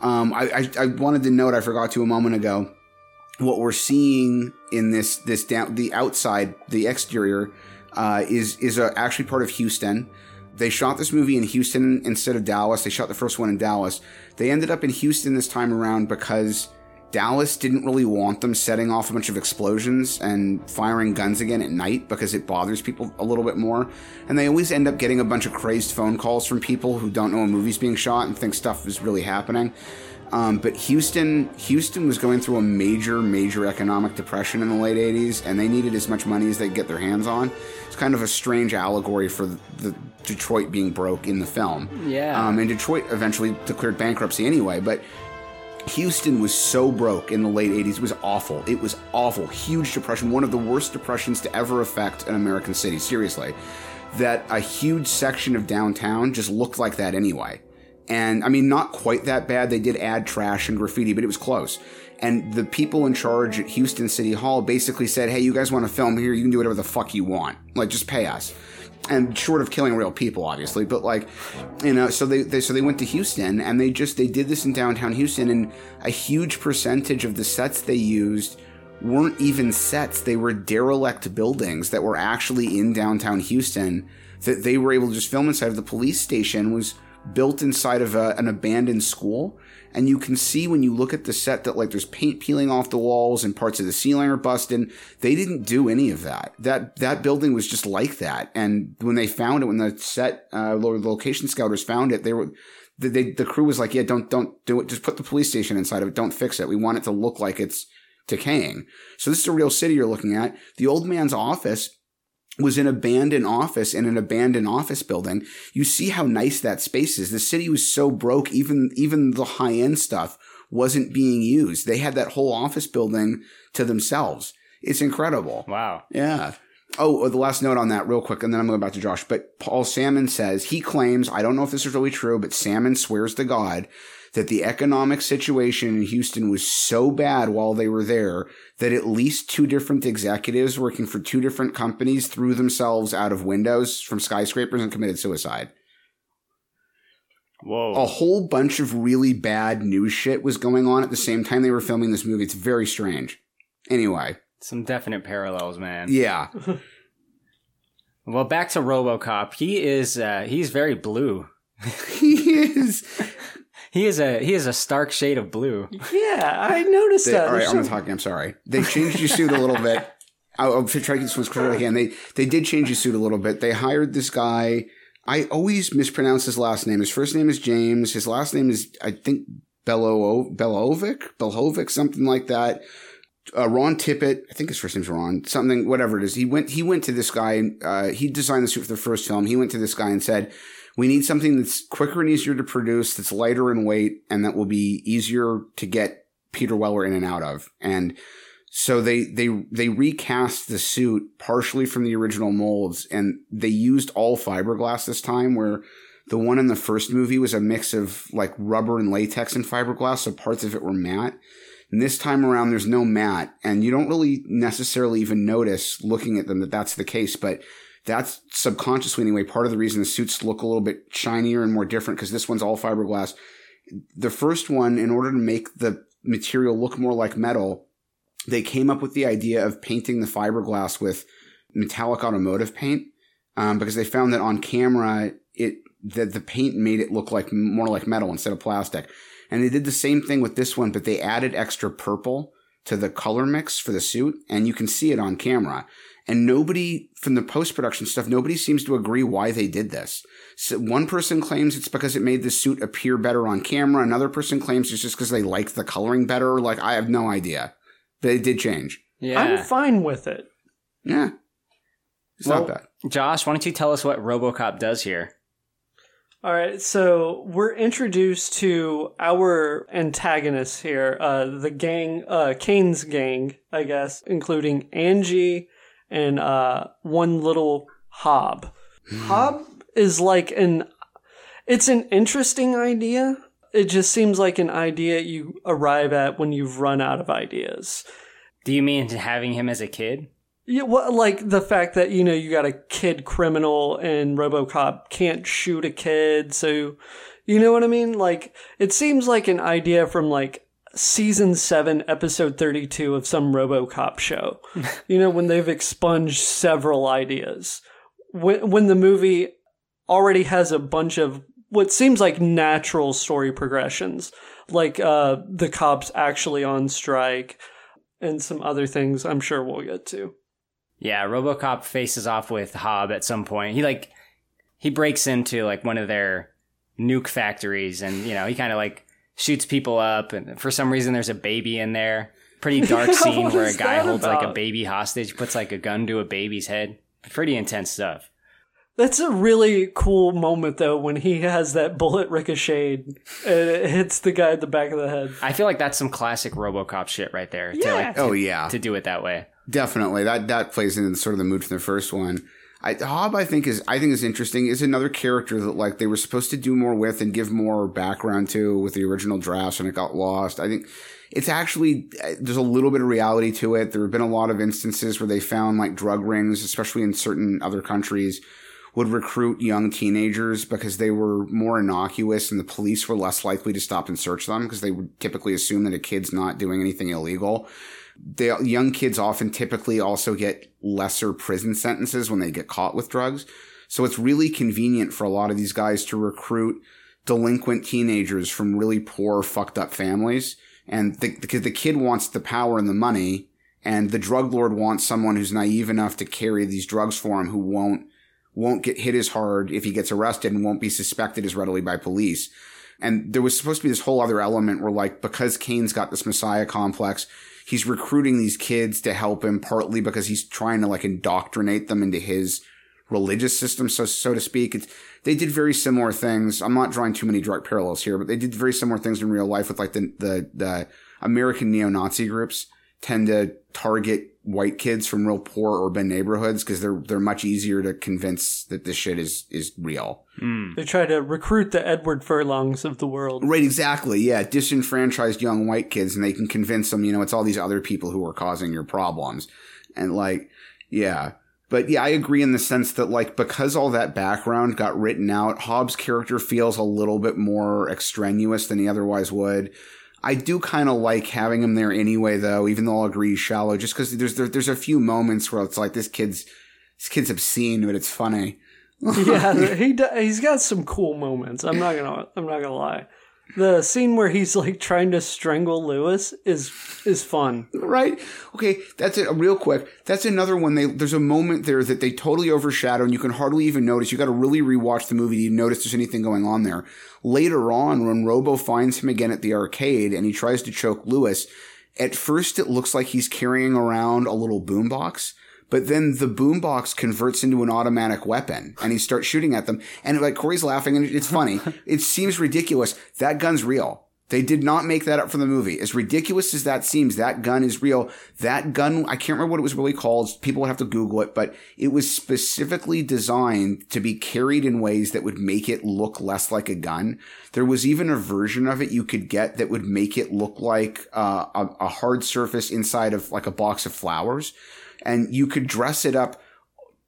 Um, I, I I wanted to note I forgot to a moment ago what we're seeing in this this down the outside the exterior uh, is is actually part of Houston. They shot this movie in Houston instead of Dallas. They shot the first one in Dallas. They ended up in Houston this time around because Dallas didn't really want them setting off a bunch of explosions and firing guns again at night because it bothers people a little bit more. And they always end up getting a bunch of crazed phone calls from people who don't know a movie's being shot and think stuff is really happening. Um, but Houston, Houston was going through a major, major economic depression in the late '80s, and they needed as much money as they could get their hands on. It's kind of a strange allegory for the Detroit being broke in the film. Yeah. Um, and Detroit eventually declared bankruptcy anyway, but Houston was so broke in the late 80s. It was awful. It was awful. Huge depression. One of the worst depressions to ever affect an American city, seriously. That a huge section of downtown just looked like that anyway. And I mean, not quite that bad. They did add trash and graffiti, but it was close. And the people in charge at Houston City Hall basically said, hey, you guys want to film here? You can do whatever the fuck you want. Like, just pay us and short of killing real people, obviously, but like, you know, so they, they so they went to Houston and they just they did this in downtown Houston, and a huge percentage of the sets they used weren't even sets; they were derelict buildings that were actually in downtown Houston that they were able to just film inside of. The police station was built inside of a, an abandoned school. And you can see when you look at the set that like there's paint peeling off the walls and parts of the ceiling are busted. They didn't do any of that. That that building was just like that. And when they found it, when the set uh, location scouters found it, they were they, they, the crew was like, yeah, don't don't do it. Just put the police station inside of it. Don't fix it. We want it to look like it's decaying. So this is a real city you're looking at. The old man's office was an abandoned office in an abandoned office building. You see how nice that space is. The city was so broke, even, even the high end stuff wasn't being used. They had that whole office building to themselves. It's incredible. Wow. Yeah. Oh, oh the last note on that, real quick, and then I'm going back to Josh. But Paul Sammon says he claims, I don't know if this is really true, but Sammon swears to God that the economic situation in Houston was so bad while they were there that at least two different executives working for two different companies threw themselves out of windows from skyscrapers and committed suicide. Whoa. A whole bunch of really bad news shit was going on at the same time they were filming this movie. It's very strange. Anyway. Some definite parallels, man. Yeah. well, back to RoboCop. He is uh he's very blue. he is. He is a he is a stark shade of blue. Yeah, I noticed They, that. all right, I'm some- talking. I'm sorry. They changed your suit a little bit. I'll, I'll try to get this one clear again. They they did change his suit a little bit. They hired this guy. I always mispronounce his last name. His first name is James. His last name is I think Belo Belovic, Belhovic, something like that. Uh, Ron Tippett, I think his first name's Ron, something, whatever it is. He went, he went to this guy. Uh, he designed the suit for the first film. He went to this guy and said, "We need something that's quicker and easier to produce, that's lighter in weight, and that will be easier to get Peter Weller in and out of." And so they they they recast the suit partially from the original molds, and they used all fiberglass this time, where the one in the first movie was a mix of like rubber and latex and fiberglass, so parts of it were matte. And this time around, there's no matte, and you don't really necessarily even notice looking at them that that's the case, but that's subconsciously anyway part of the reason the suits look a little bit shinier and more different because this one's all fiberglass. The first one, in order to make the material look more like metal, they came up with the idea of painting the fiberglass with metallic automotive paint um, because they found that on camera it that the paint made it look like more like metal instead of plastic. And they did the same thing with this one, but they added extra purple to the color mix for the suit, and you can see it on camera. And nobody from the post production stuff, nobody seems to agree why they did this. So one person claims it's because it made the suit appear better on camera. Another person claims it's just because they liked the coloring better. Like I have no idea, but it did change. Yeah. I'm fine with it. Yeah, it's Well- not bad. Josh, why don't you tell us what RoboCop does here? All right, so we're introduced to our antagonists here, uh, the gang, uh, Kane's gang, I guess, including Angie and uh, one little Hob. Hob is like an, it's an interesting idea. It just seems like an idea you arrive at when you've run out of ideas. Do you mean having him as a kid? Yeah, well, like the fact that you know you got a kid criminal and RoboCop can't shoot a kid, so you know what I mean. Like it seems like an idea from like season seven, episode thirty-two of some RoboCop show. you know when they've expunged several ideas. When when the movie already has a bunch of what seems like natural story progressions, like uh, the cops actually on strike and some other things. I'm sure we'll get to. Yeah, RoboCop faces off with Hob at some point. He like he breaks into like one of their nuke factories and you know, he kind of like shoots people up, and for some reason there's a baby in there. Pretty dark scene where a guy that holds like a baby hostage, puts like a gun to a baby's head. Pretty intense stuff. That's a really cool moment, though, when he has that bullet ricocheted and it hits the guy at the back of the head. I feel like that's some classic RoboCop shit right there. To Yeah. like, Oh yeah, to do it that way. Definitely, that that plays into sort of the mood from the first one. I, Hob, I think is I think is interesting. Is another character that like they were supposed to do more with and give more background to with the original drafts, and it got lost. I think it's actually uh, there's a little bit of reality to it. There have been a lot of instances where they found like drug rings, especially in certain other countries, would recruit young teenagers because they were more innocuous and the police were less likely to stop and search them because they would typically assume that a kid's not doing anything illegal they young kids often typically also get lesser prison sentences when they get caught with drugs. So it's really convenient for a lot of these guys to recruit delinquent teenagers from really poor, fucked up families. And the, because the kid wants the power and the money, and the drug lord wants someone who's naive enough to carry these drugs for him who won't won't get hit as hard if he gets arrested and won't be suspected as readily by police. And there was supposed to be this whole other element where like because Kane's got this messiah complex, he's recruiting these kids to help him partly because he's trying to like indoctrinate them into his religious system, so so to speak. It's, they did very similar things. I'm not drawing too many direct parallels here, but they did very similar things in real life with like the the, the American neo-Nazi groups tend to target white kids from real poor urban neighborhoods because they're they're much easier to convince that this shit is is real. Hmm. They try to recruit the Edward Furlongs of the world. Right, exactly. Yeah, disenfranchised young white kids, and they can convince them, you know, it's all these other people who are causing your problems. And like, yeah. But yeah, I agree in the sense that like, because all that background got written out, Hob's character feels a little bit more extraneous than he otherwise would. I do kind of like having him there anyway, though, even though I'll agree he's shallow, just because there's, there, there's a few moments where it's like, this kid's, this kid's obscene, but it's funny. yeah, he he's got some cool moments. I'm not gonna I'm not gonna lie. The scene where he's like trying to strangle Lewis is is fun. right? Okay, that's it. Real quick, that's another one. They there's a moment there that they totally overshadow, and you can hardly even notice. You got to really rewatch the movie to even notice there's anything going on there. Later on, when Robo finds him again at the arcade and he tries to choke Lewis, at first it looks like he's carrying around a little boombox. But then the boombox converts into an automatic weapon and he starts shooting at them. And like Corey's laughing and it's funny. it seems ridiculous. That gun's real. They did not make that up for the movie. As ridiculous as that seems, that gun is real. That gun, I can't remember what it was really called. People would have to Google it, but it was specifically designed to be carried in ways that would make it look less like a gun. There was even a version of it you could get that would make it look like uh, a, a hard surface inside of like a box of flowers. And you could dress it up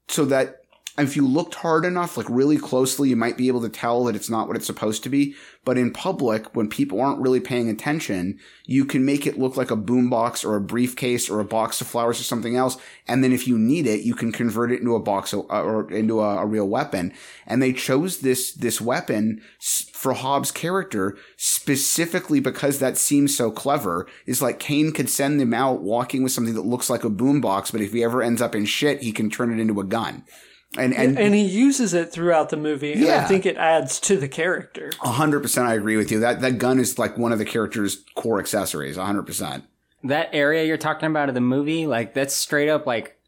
so that if you looked hard enough, like really closely, you might be able to tell that it's not what it's supposed to be. But in public, when people aren't really paying attention, you can make it look like a boombox or a briefcase or a box of flowers or something else. And then if you need it, you can convert it into a box uh, or into a, a real weapon. And they chose this, this weapon for Hob's character specifically because that seems so clever. Is like Kane could send him out walking with something that looks like a boombox, but if he ever ends up in shit, he can turn it into a gun. And, and, And he uses it throughout the movie, and I think it adds to the character. A hundred percent, I agree with you. That that gun is like one of the character's core accessories. A hundred percent. That area you're talking about of the movie, like that's straight up like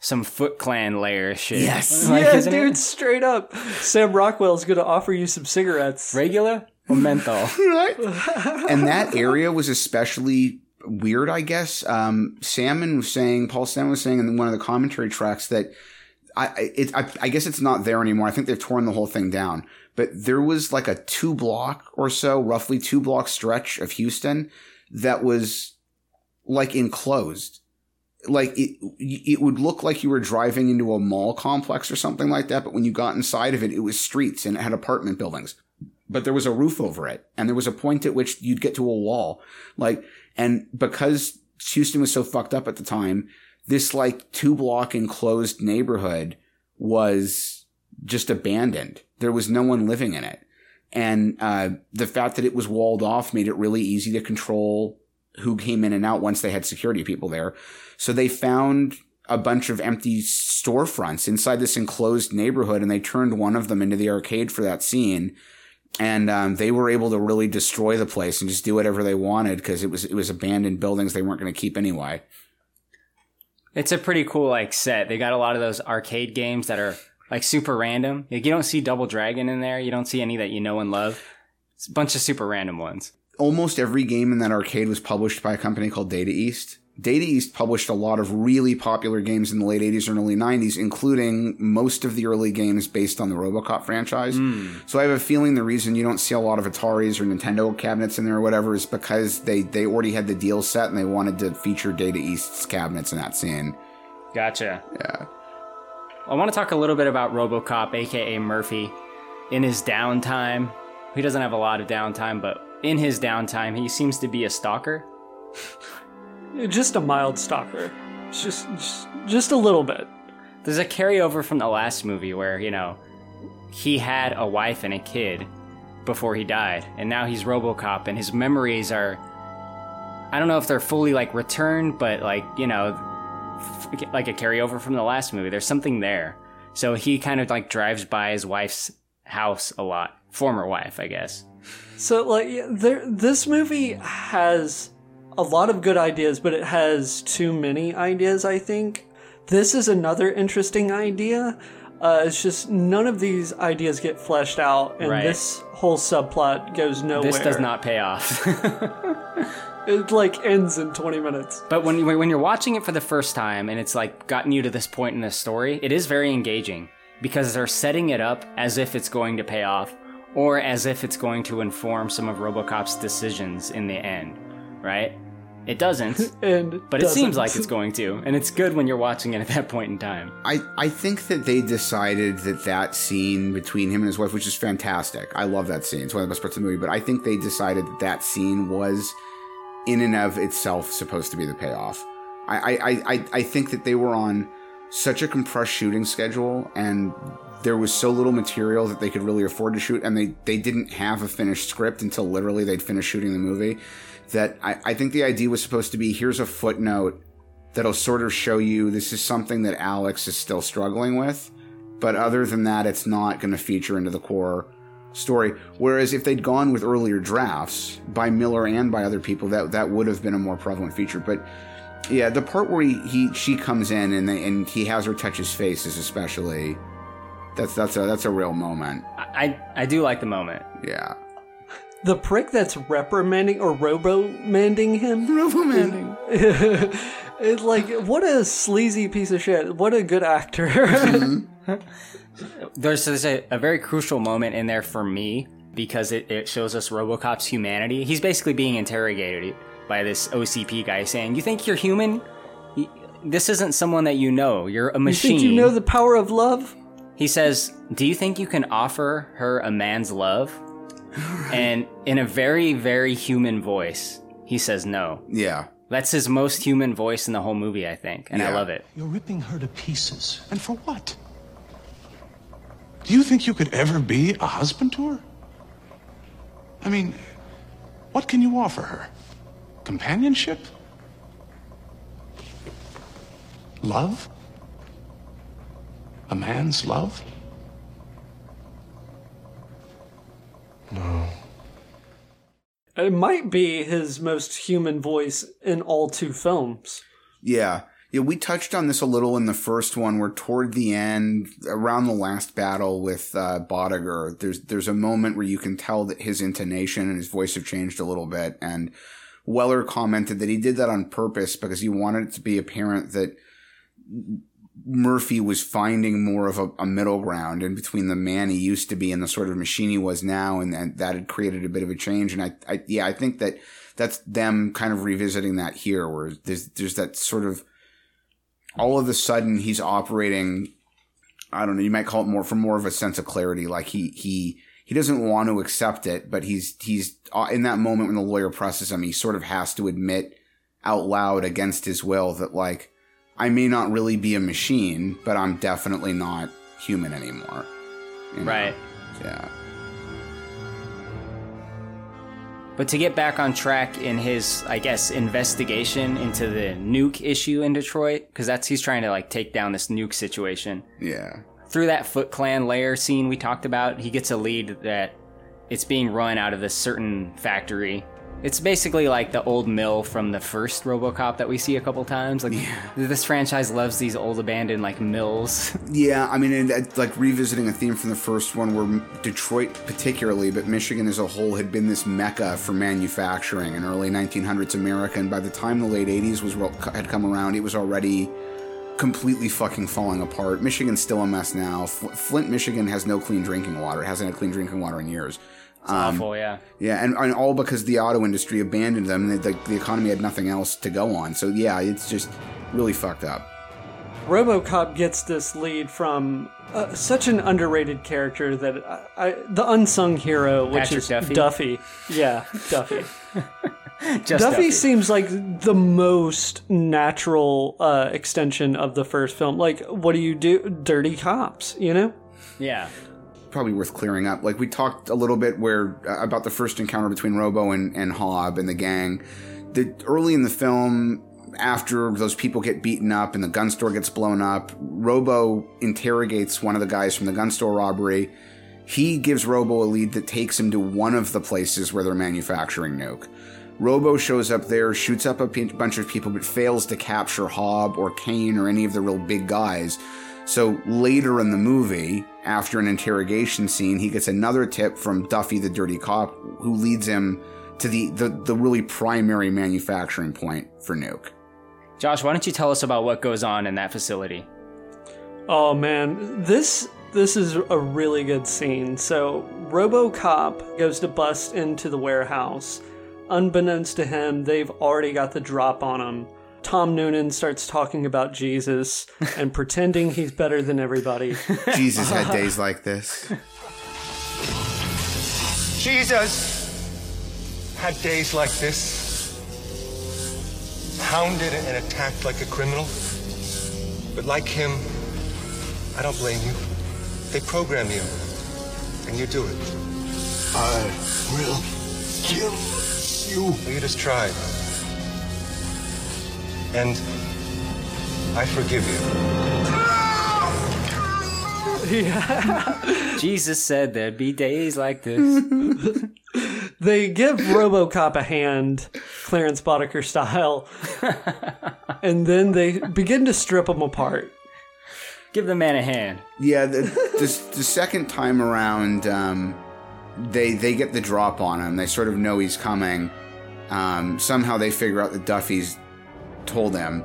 some Foot Clan layer shit. Yes. like, yeah, isn't dude, it? straight up. Sam Rockwell's gonna offer you some cigarettes. Regular or menthol? right? And that area was especially weird, I guess. Um, Sammon was saying, Paul Sammon was saying in one of the commentary tracks that I, it, I, I guess it's not there anymore. I think they've torn the whole thing down. But there was like a two block or so, roughly two block stretch of Houston that was like enclosed. Like it, it would look like you were driving into a mall complex or something like that. But when you got inside of it, it was streets and it had apartment buildings but there was a roof over it and there was a point at which you'd get to a wall like and because houston was so fucked up at the time this like two block enclosed neighborhood was just abandoned. There was no one living in it. And uh, the fact that it was walled off made it really easy to control who came in and out once they had security people there. So they found a bunch of empty storefronts inside this enclosed neighborhood and they turned one of them into the arcade for that scene. And um, they were able to really destroy the place and just do whatever they wanted because it was it was abandoned buildings they weren't going to keep anyway. It's a pretty cool like set. They got a lot of those arcade games that are like super random. Like you don't see Double Dragon in there. You don't see any that you know and love. It's a bunch of super random ones. Almost every game in that arcade was published by a company called Data East. Data East published a lot of really popular games in the late 80s and early 90s, including most of the early games based on the Robocop franchise. Hmm. So I have a feeling the reason you don't see a lot of Ataris or Nintendo cabinets in there or whatever is because they, they already had the deal set and they wanted to feature Data East's cabinets in that scene. Gotcha. Yeah. I want to talk a little bit about RoboCop, aka Murphy, in his downtime. He doesn't have a lot of downtime, but in his downtime, he seems to be a stalker. Just a mild stalker. Just, just, just a little bit. There's a carryover from the last movie where, you know, he had a wife and a kid before he died, and now he's RoboCop, and his memories are. I don't know if they're fully like returned, but like you know, f- like a carryover from the last movie. There's something there. So he kind of like drives by his wife's house a lot, former wife, I guess. So like there this movie has a lot of good ideas, but it has too many ideas, I think. This is another interesting idea. Uh, it's just none of these ideas get fleshed out, and Right. this whole subplot goes nowhere. This does not pay off. It like ends in twenty minutes. But when when you're watching it for the first time and it's like gotten you to this point in the story, it is very engaging because they're setting it up as if it's going to pay off or as if it's going to inform some of RoboCop's decisions in the end, right? It doesn't, And but it seems like it's going to, and it's good when you're watching it at that point in time. I, I think that they decided that that scene between him and his wife, which is fantastic. I love that scene. It's one of the best parts of the movie. But I think they decided that that scene was, in and of itself, supposed to be the payoff. I, I, I, I- I think that they were on such a compressed shooting schedule and there was so little material that they could really afford to shoot and they, they didn't have a finished script until literally they'd finished shooting the movie that I, I think the idea was supposed to be here's a footnote that'll sort of show you this is something that Alex is still struggling with. But other than that, it's not going to feature into the core story. Whereas if they'd gone with earlier drafts by Miller and by other people, that that would have been a more prevalent feature. But yeah, the part where he, he she comes in and they, and he has her touch his face is especially that's that's a that's a real moment. I, I, I do like the moment. Yeah. The prick that's reprimanding or robo-manding him. Robo-manding. It's like what a sleazy piece of shit. What a good actor. Mm-hmm. There's, there's a, a very crucial moment in there for me because it, it shows us RoboCop's humanity. He's basically being interrogated by this OCP guy saying, "You think you're human? This isn't someone that you know. You're a you machine." think you know the power of love? he says, "Do you think you can offer her a man's love?" and in a very very human voice, he says, "No." Yeah. That's his most human voice in the whole movie, I think, and I love it. You're ripping her to pieces. And for what? Do you think you could ever be a husband to her? I mean, what can you offer her? Companionship? Love? A man's love? It might be his most human voice in all two films. Yeah. Yeah, we touched on this a little in the first one, where toward the end, around the last battle with uh, Boddicker, there's there's a moment where you can tell that his intonation and his voice have changed a little bit. And Weller commented that he did that on purpose because he wanted it to be apparent that Murphy was finding more of a, a middle ground in between the man he used to be and the sort of machine he was now, and, and that had created a bit of a change. And I, I, yeah, I think that that's them kind of revisiting that here, where there's there's that sort of all of a sudden he's operating. I don't know. You might call it more for more of a sense of clarity. Like he he he doesn't want to accept it, but he's he's uh, in that moment when the lawyer presses him, he sort of has to admit out loud against his will that like I may not really be a machine, but I'm definitely not human anymore. You know? Right. Yeah. But to get back on track in his, I guess, investigation into the nuke issue in Detroit, because that's he's trying to like take down this nuke situation. Yeah. Through that Foot Clan layer scene we talked about, he gets a lead that it's being run out of this certain factory. It's basically like the old mill from the first RoboCop that we see a couple times. Like this franchise loves these old abandoned like mills. Yeah, I mean, and, uh, like revisiting a theme from the first one, where Detroit, particularly, but Michigan as a whole, had been this mecca for manufacturing in early 1900s America, and by the time the late 80s was had come around, it was already completely fucking falling apart. Michigan's still a mess now. Flint, Michigan, has no clean drinking water. It hasn't had clean drinking water in years. It's awful, yeah. Yeah, and, and all because the auto industry abandoned them. And the, the economy had nothing else to go on. So yeah, it's just really fucked up. RoboCop gets this lead from uh, such an underrated character that I, I, the unsung hero, which Patrick is Duffy? Duffy. Yeah, Duffy. Just Duffy seems like the most natural uh, extension of the first film. Like, what do you do? Dirty cops, you know? Yeah. Probably worth clearing up. Like we talked a little bit where uh, about the first encounter between Robo and, and Hob and the gang. The early in the film, after those people get beaten up and the gun store gets blown up, Robo interrogates one of the guys from the gun store robbery. He gives Robo a lead that takes him to one of the places where they're manufacturing Nuke. Robo shows up there, shoots up a p- bunch of people, but fails to capture Hob or Kane or any of the real big guys. So later in the movie, after an interrogation scene, he gets another tip from Duffy the Dirty Cop, who leads him to the, the, the really primary manufacturing point for Nuke. Josh, why don't you tell us about what goes on in that facility? Oh man, this this is a really good scene. So RoboCop goes to bust into the warehouse. Unbeknownst to him, they've already got the drop on him. Tom Noonan starts talking about Jesus and pretending he's better than everybody. Jesus had days like this. Jesus had days like this. Hounded and attacked like a criminal. But like him, I don't blame you. They program you. And you do it. I will kill you. You just tried. And I forgive you. Jesus said there'd be days like this. They give RoboCop a hand, Clarence Boddicker style, and then they begin to strip him apart. Give the man a hand. Yeah, the, the, the second time around, um, they they get the drop on him. They sort of know he's coming. Um, somehow they figure out that Duffy's told them.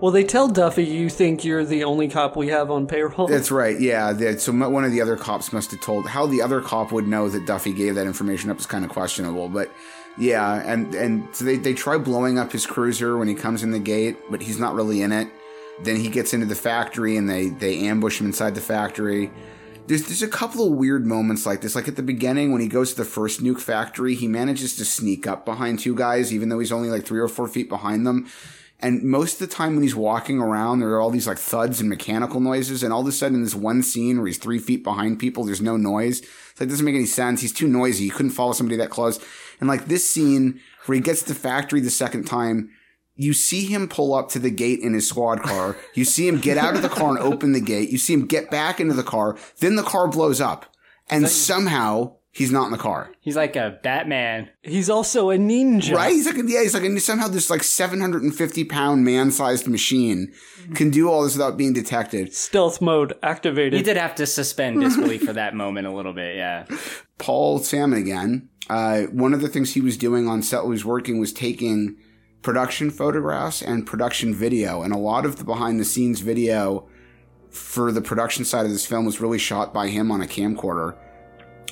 Well, they tell Duffy, "You think you're the only cop we have on payroll?" That's right. Yeah. That, so one of the other cops must have told. How the other cop would know that Duffy gave that information up is kind of questionable. But yeah, and and so they they try blowing up his cruiser when he comes in the gate, but he's not really in it. Then he gets into the factory and they they ambush him inside the factory. There's there's a couple of weird moments like this. Like at the beginning when he goes to the first nuke factory, he manages to sneak up behind two guys, even though he's only like three or four feet behind them. And most of the time when he's walking around, there are all these like thuds and mechanical noises. And all of a sudden, in this one scene where he's three feet behind people, there's no noise. It's like, it doesn't make any sense. He's too noisy. You couldn't follow somebody that close. And like this scene where he gets to the factory the second time, you see him pull up to the gate in his squad car. You see him get out of the car and open the gate. You see him get back into the car. Then the car blows up. And somehow he's not in the car. He's like a Batman. He's also a ninja. Right? He's like, yeah, he's like, and somehow this like 750 pound man sized machine can do all this without being detected. Stealth mode activated. You did have to suspend disbelief for that moment a little bit, yeah. Paul Sammon again. Uh, one of the things he was doing on set while he was working was taking production photographs and production video. And a lot of the behind the scenes video for the production side of this film was really shot by him on a camcorder.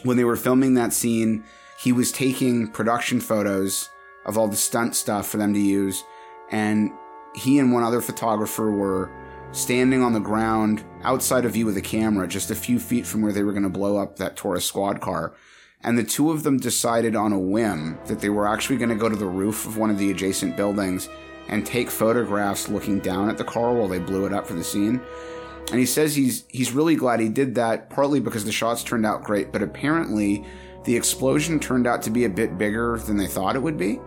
When they were filming that scene, he was taking production photos of all the stunt stuff for them to use. And he and one other photographer were standing on the ground outside of view with a camera, just a few feet from where they were going to blow up that Taurus squad car. And the two of them decided on a whim that they were actually going to go to the roof of one of the adjacent buildings and take photographs looking down at the car while they blew it up for the scene. And he says he's he's really glad he did that, partly because the shots turned out great, but apparently the explosion turned out to be a bit bigger than they thought it would be.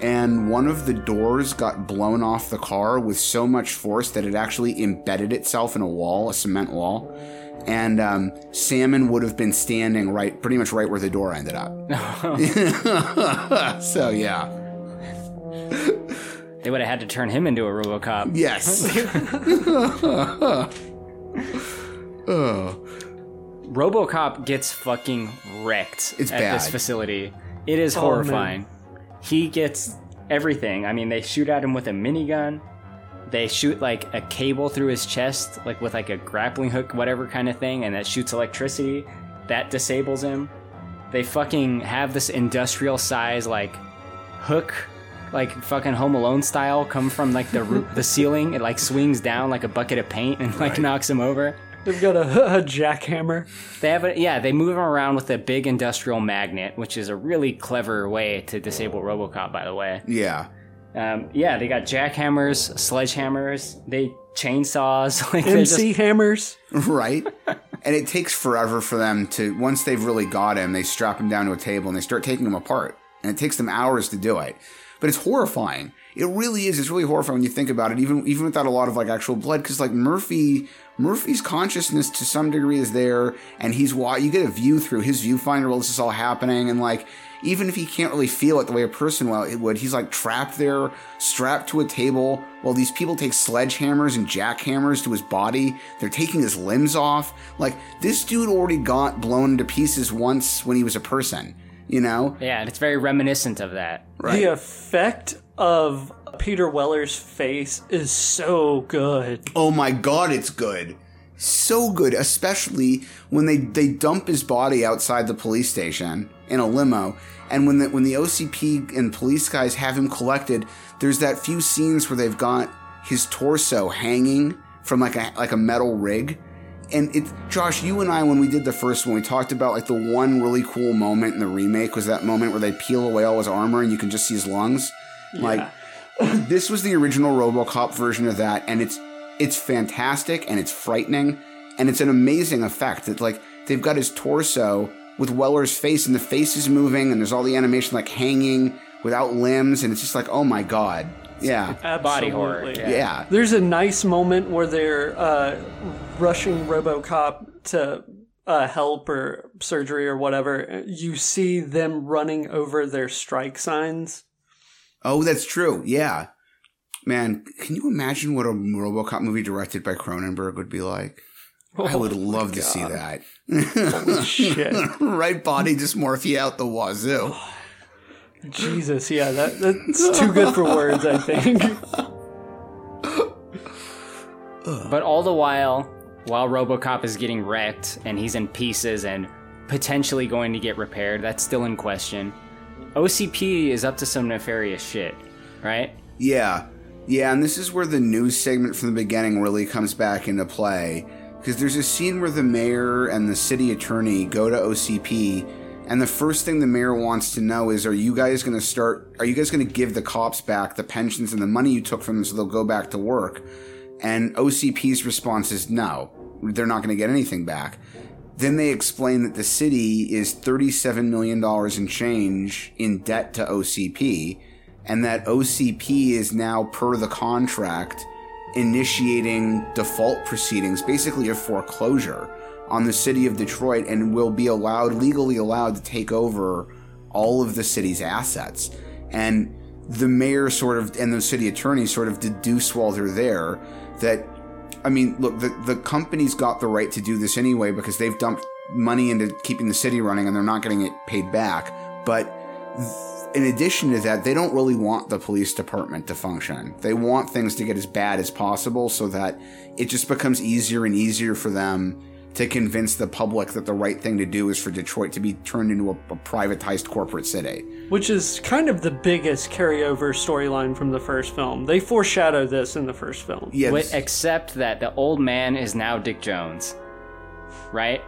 and one of the doors got blown off the car with so much force that it actually embedded itself in a wall, a cement wall. And um, Sammon would have been standing right, pretty much right where the door ended up. so yeah, They would have had to turn him into a RoboCop. yes. RoboCop gets fucking wrecked It's at bad. this facility. It is Oh, horrifying. He gets everything. I mean, they shoot at him with a minigun. They shoot like a cable through his chest, like with like a grappling hook, whatever kind of thing, and that shoots electricity. That disables him. They fucking have this industrial size like hook, like fucking Home Alone style, come from like the roo- the ceiling. It like swings down like a bucket of paint and like knocks him over. They've got a, a jackhammer. They have a yeah. They move him around with a big industrial magnet, which is a really clever way to disable RoboCop. By the way, yeah. um, yeah, they got jackhammers, sledgehammers, they chainsaws. Like they're MC just, hammers. right? and it takes forever for them to once they've really got him, they strap him down to a table and they start taking him apart. And it takes them hours to do it. But it's horrifying. It really is. It's really horrifying when you think about it, even even without a lot of like actual blood, because like Murphy, Murphy's consciousness to some degree is there, and he's wa You get a view through his viewfinder while this is all happening, and like even if he can't really feel it the way a person will, it would, he's like trapped there, strapped to a table, while these people take sledgehammers and jackhammers to his body. They're taking his limbs off. Like this dude already got blown to pieces once when he was a person. You know? yeah, and it's very reminiscent of that. Right. The effect of Peter Weller's face is so good. Oh my god, it's good. So good, especially when they, they dump his body outside the police station in a limo. And when the when the OCP and police guys have him collected, there's that few scenes where they've got his torso hanging from like a like a metal rig. And it Josh, you and I when we did the first one, we talked about like the one really cool moment in the remake was that moment where they peel away all his armor and you can just see his lungs. Like this was the original RoboCop version of that, and it's it's fantastic and it's frightening and it's an amazing effect. It's like they've got his torso with Weller's face, and the face is moving, and there's all the animation like hanging without limbs, and it's just like, oh my god, yeah, Absolutely. Body horror, yeah, There's a nice moment where they're uh, rushing RoboCop to uh, help or surgery or whatever. You see them running over their strike signs. Oh, that's true, yeah. Man, can you imagine what a RoboCop movie directed by Cronenberg would be like? I oh would love to see that. Shit. right body dysmorphia out the wazoo. Jesus, yeah, that, that's too good for words, I think. But all the while, while RoboCop is getting wrecked and he's in pieces and potentially going to get repaired, that's still in question. OCP is up to some nefarious shit, right? Yeah. Yeah, and this is where the news segment from the beginning really comes back into play. Because there's a scene where the mayor and the city attorney go to OCP, and the first thing the mayor wants to know is Are you guys going to start, are you guys going to give the cops back the pensions and the money you took from them so they'll go back to work? And OCP's response is no, they're not going to get anything back. Then they explain that the city is $37 million in change in debt to OCP, and that OCP is now, per the contract, initiating default proceedings, basically a foreclosure on the city of Detroit, and will be allowed, legally allowed, to take over all of the city's assets. And the mayor sort of and the city attorney sort of deduce while they're there that I mean, look, the the company's got the right to do this anyway because they've dumped money into keeping the city running and they're not getting it paid back. But in addition to that, they don't really want the police department to function. They want things to get as bad as possible so that it just becomes easier and easier for them to convince the public that the right thing to do is for Detroit to be turned into a, a privatized corporate city. Which is kind of the biggest carryover storyline from the first film. They foreshadow this in the first film. Yeah, Wi- this- except that the old man is now Dick Jones, right?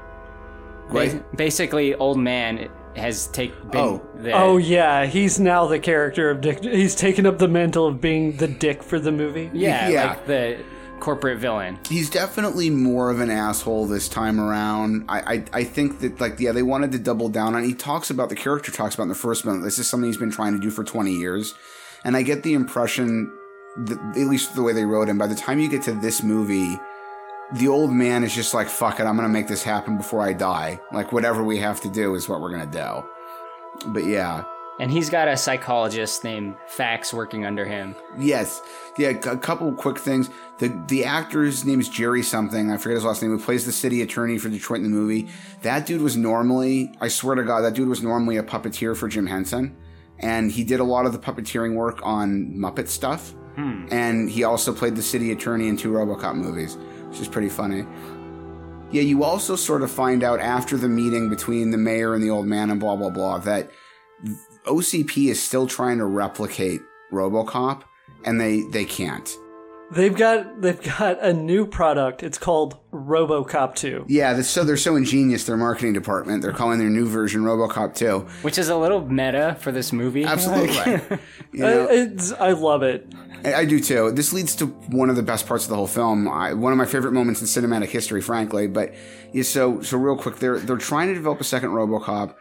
Right. Ba- Basically, old man has take been Oh. the, Oh yeah, he's now the character of Dick. He's taken up the mantle of being the Dick for the movie. yeah, Yeah. like the corporate villain. he's definitely more of an asshole this time around. I, I I think that like yeah, they wanted to double down on. He talks about the character talks about in the first one. This is something he's been trying to do for twenty years, And I get the impression, that, at least the way they wrote him, by the time you get to this movie, the old man is just like, fuck it, I'm gonna make this happen before I die. Like, whatever we have to do is what we're gonna do. But yeah. And he's got a psychologist named Faxx working under him. Yes. Yeah, a couple quick things. The the actor's name is Jerry something. I forget his last name. Who plays the city attorney for Detroit in the movie. That dude was normally, I swear to God, that dude was normally a puppeteer for Jim Henson. And he did a lot of the puppeteering work on Muppet stuff. Hmm. And he also played the city attorney in two Robocop movies, which is pretty funny. Yeah, you also sort of find out after the meeting between the mayor and the old man and blah, blah, blah, that OCP is still trying to replicate RoboCop, and they they can't. They've got they've got a new product. It's called RoboCop 2. Yeah, that's so they're so ingenious. Their marketing department, they're calling their new version RoboCop 2. Which is a little meta for this movie. Absolutely, you Uh, know, it's, I love it. I, I do too. This leads to one of the best parts of the whole film. I, one of my favorite moments in cinematic history, frankly. But yeah, so so real quick, they're they're trying to develop a second RoboCop,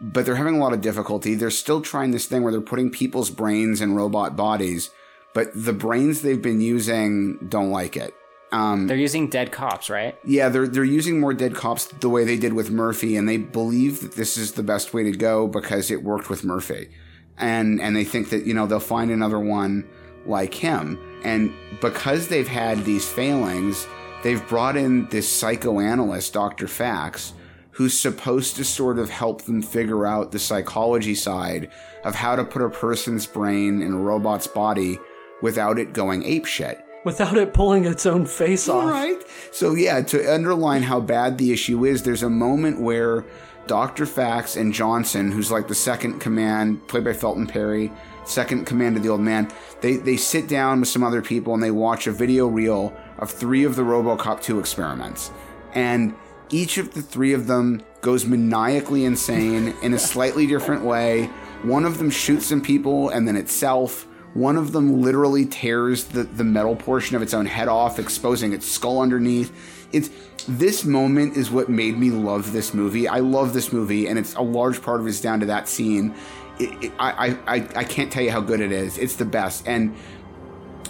but they're having a lot of difficulty. They're still trying this thing where they're putting people's brains in robot bodies, but the brains they've been using don't like it. Um, They're using dead cops, right? yeah, they're they're using more dead cops the way they did with Murphy, and they believe that this is the best way to go because it worked with Murphy, and and they think that you know they'll find another one like him, and because they've had these failings, they've brought in this psychoanalyst, Doctor Faxx, who's supposed to sort of help them figure out the psychology side of how to put a person's brain in a robot's body without it going apeshit. Without it pulling its own face off. Right. So yeah, to underline how bad the issue is, there's a moment where Dr. Faxx and Johnson, who's like the second command, played by Felton Perry, second command of the old man, they they sit down with some other people and they watch a video reel of three of the RoboCop 2 experiments. And each of the three of them goes maniacally insane in a slightly different way. One of them shoots some people and then itself. One of them literally tears the, the metal portion of its own head off, exposing its skull underneath. It's this moment is what made me love this movie. I love this movie, and it's a large part of it is down to that scene. It, it, I, I, I I can't tell you how good it is. It's the best. And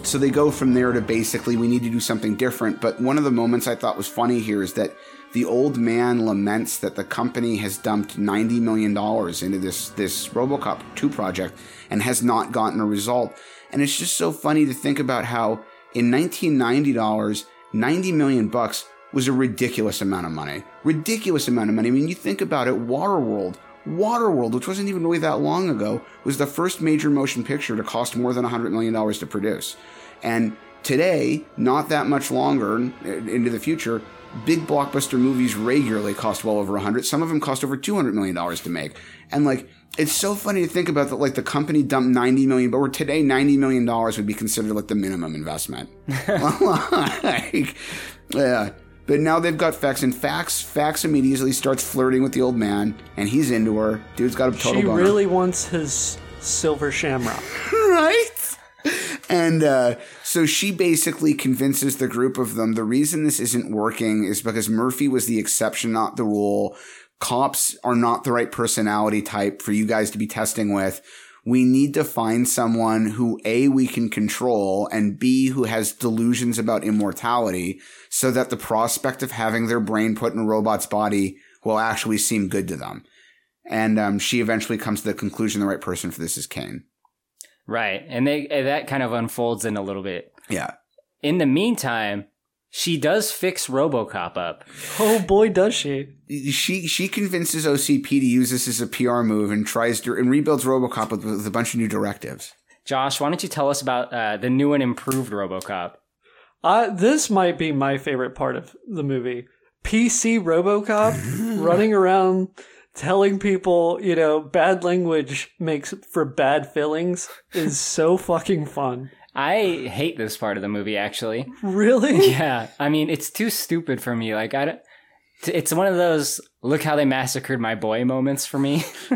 so they go from there to basically we need to do something different. But one of the moments I thought was funny here is that the old man laments that the company has dumped ninety million dollars into this this RoboCop two project and has not gotten a result. And it's just so funny to think about how in nineteen ninety dollars, ninety million bucks was a ridiculous amount of money. Ridiculous amount of money. I mean, you think about it, Waterworld. Waterworld, which wasn't even really that long ago, was the first major motion picture to cost more than $100 million to produce. And today, not that much longer uh, into the future, big blockbuster movies regularly cost well over 100 Some of them cost over $200 million to make. And like, it's so funny to think about that, like the company dumped 90 million, but where today $90 million would be considered like the minimum investment. like, yeah. But now they've got Faxx, and Faxx, Faxx immediately starts flirting with the old man, and he's into her. Dude's got a total She boner. really wants his silver shamrock. right? And uh, so she basically convinces the group of them the reason this isn't working is because Murphy was the exception, not the rule. Cops are not the right personality type for you guys to be testing with. We need to find someone who A, we can control, and B, who has delusions about immortality, so that the prospect of having their brain put in a robot's body will actually seem good to them. And um, she eventually comes to the conclusion the right person for this is Kane. Right. And they and that kind of unfolds in a little bit. Yeah. In the meantime, she does fix RoboCop up. Oh boy, does she! she she convinces OCP to use this as a PR move and tries to and rebuilds RoboCop with, with a bunch of new directives. Josh, why don't you tell us about uh, the new and improved RoboCop? Uh, this might be my favorite part of the movie. PC RoboCop running around telling people, you know, bad language makes for bad feelings is so fucking fun. I hate this part of the movie actually. Really? Yeah, I mean it's too stupid for me. Like I don't. It's one of those look how they massacred my boy moments for me,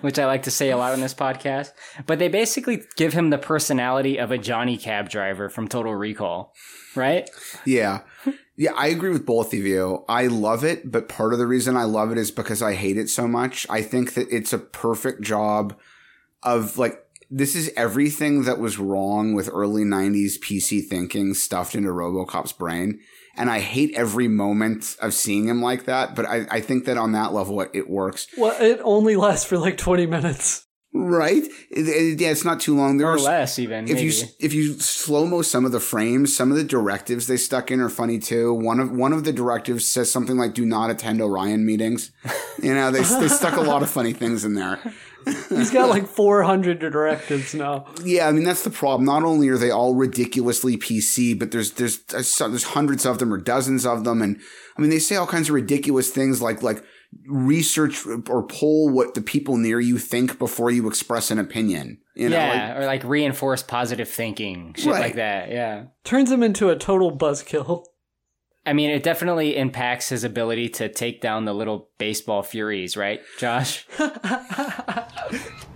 which I like to say a lot on this podcast. But they basically give him the personality of a Johnny cab driver from Total Recall, right? Yeah. Yeah, I agree with both of you. I love it, but part of the reason I love it is because I hate it so much. I think that it's a perfect job of like this is everything that was wrong with early 90s PC thinking stuffed into Robocop's brain. And I hate every moment of seeing him like that, but I, I think that on that level it, it works. Well, it only lasts for like 20 minutes. Right? It- it- yeah, it's not too long. There or are less even. if maybe. you if you slow mo some of the frames, some of the directives they stuck in are funny too. One of one of the directives says something like "Do not attend Orion meetings." You know, they they stuck a lot of funny things in there. He's got like 400 directives now. Yeah, I mean that's the problem. Not only are they all ridiculously PC, but there's there's uh, there's there's hundreds of them or dozens of them, and I mean they say all kinds of ridiculous things like like research or poll what the people near you think before you express an opinion. You know, like- yeah, or like reinforce positive thinking, shit Right. like that. Yeah. Turns him into a total buzzkill. I mean, it definitely impacts his ability to take down the little baseball furies, right, Josh?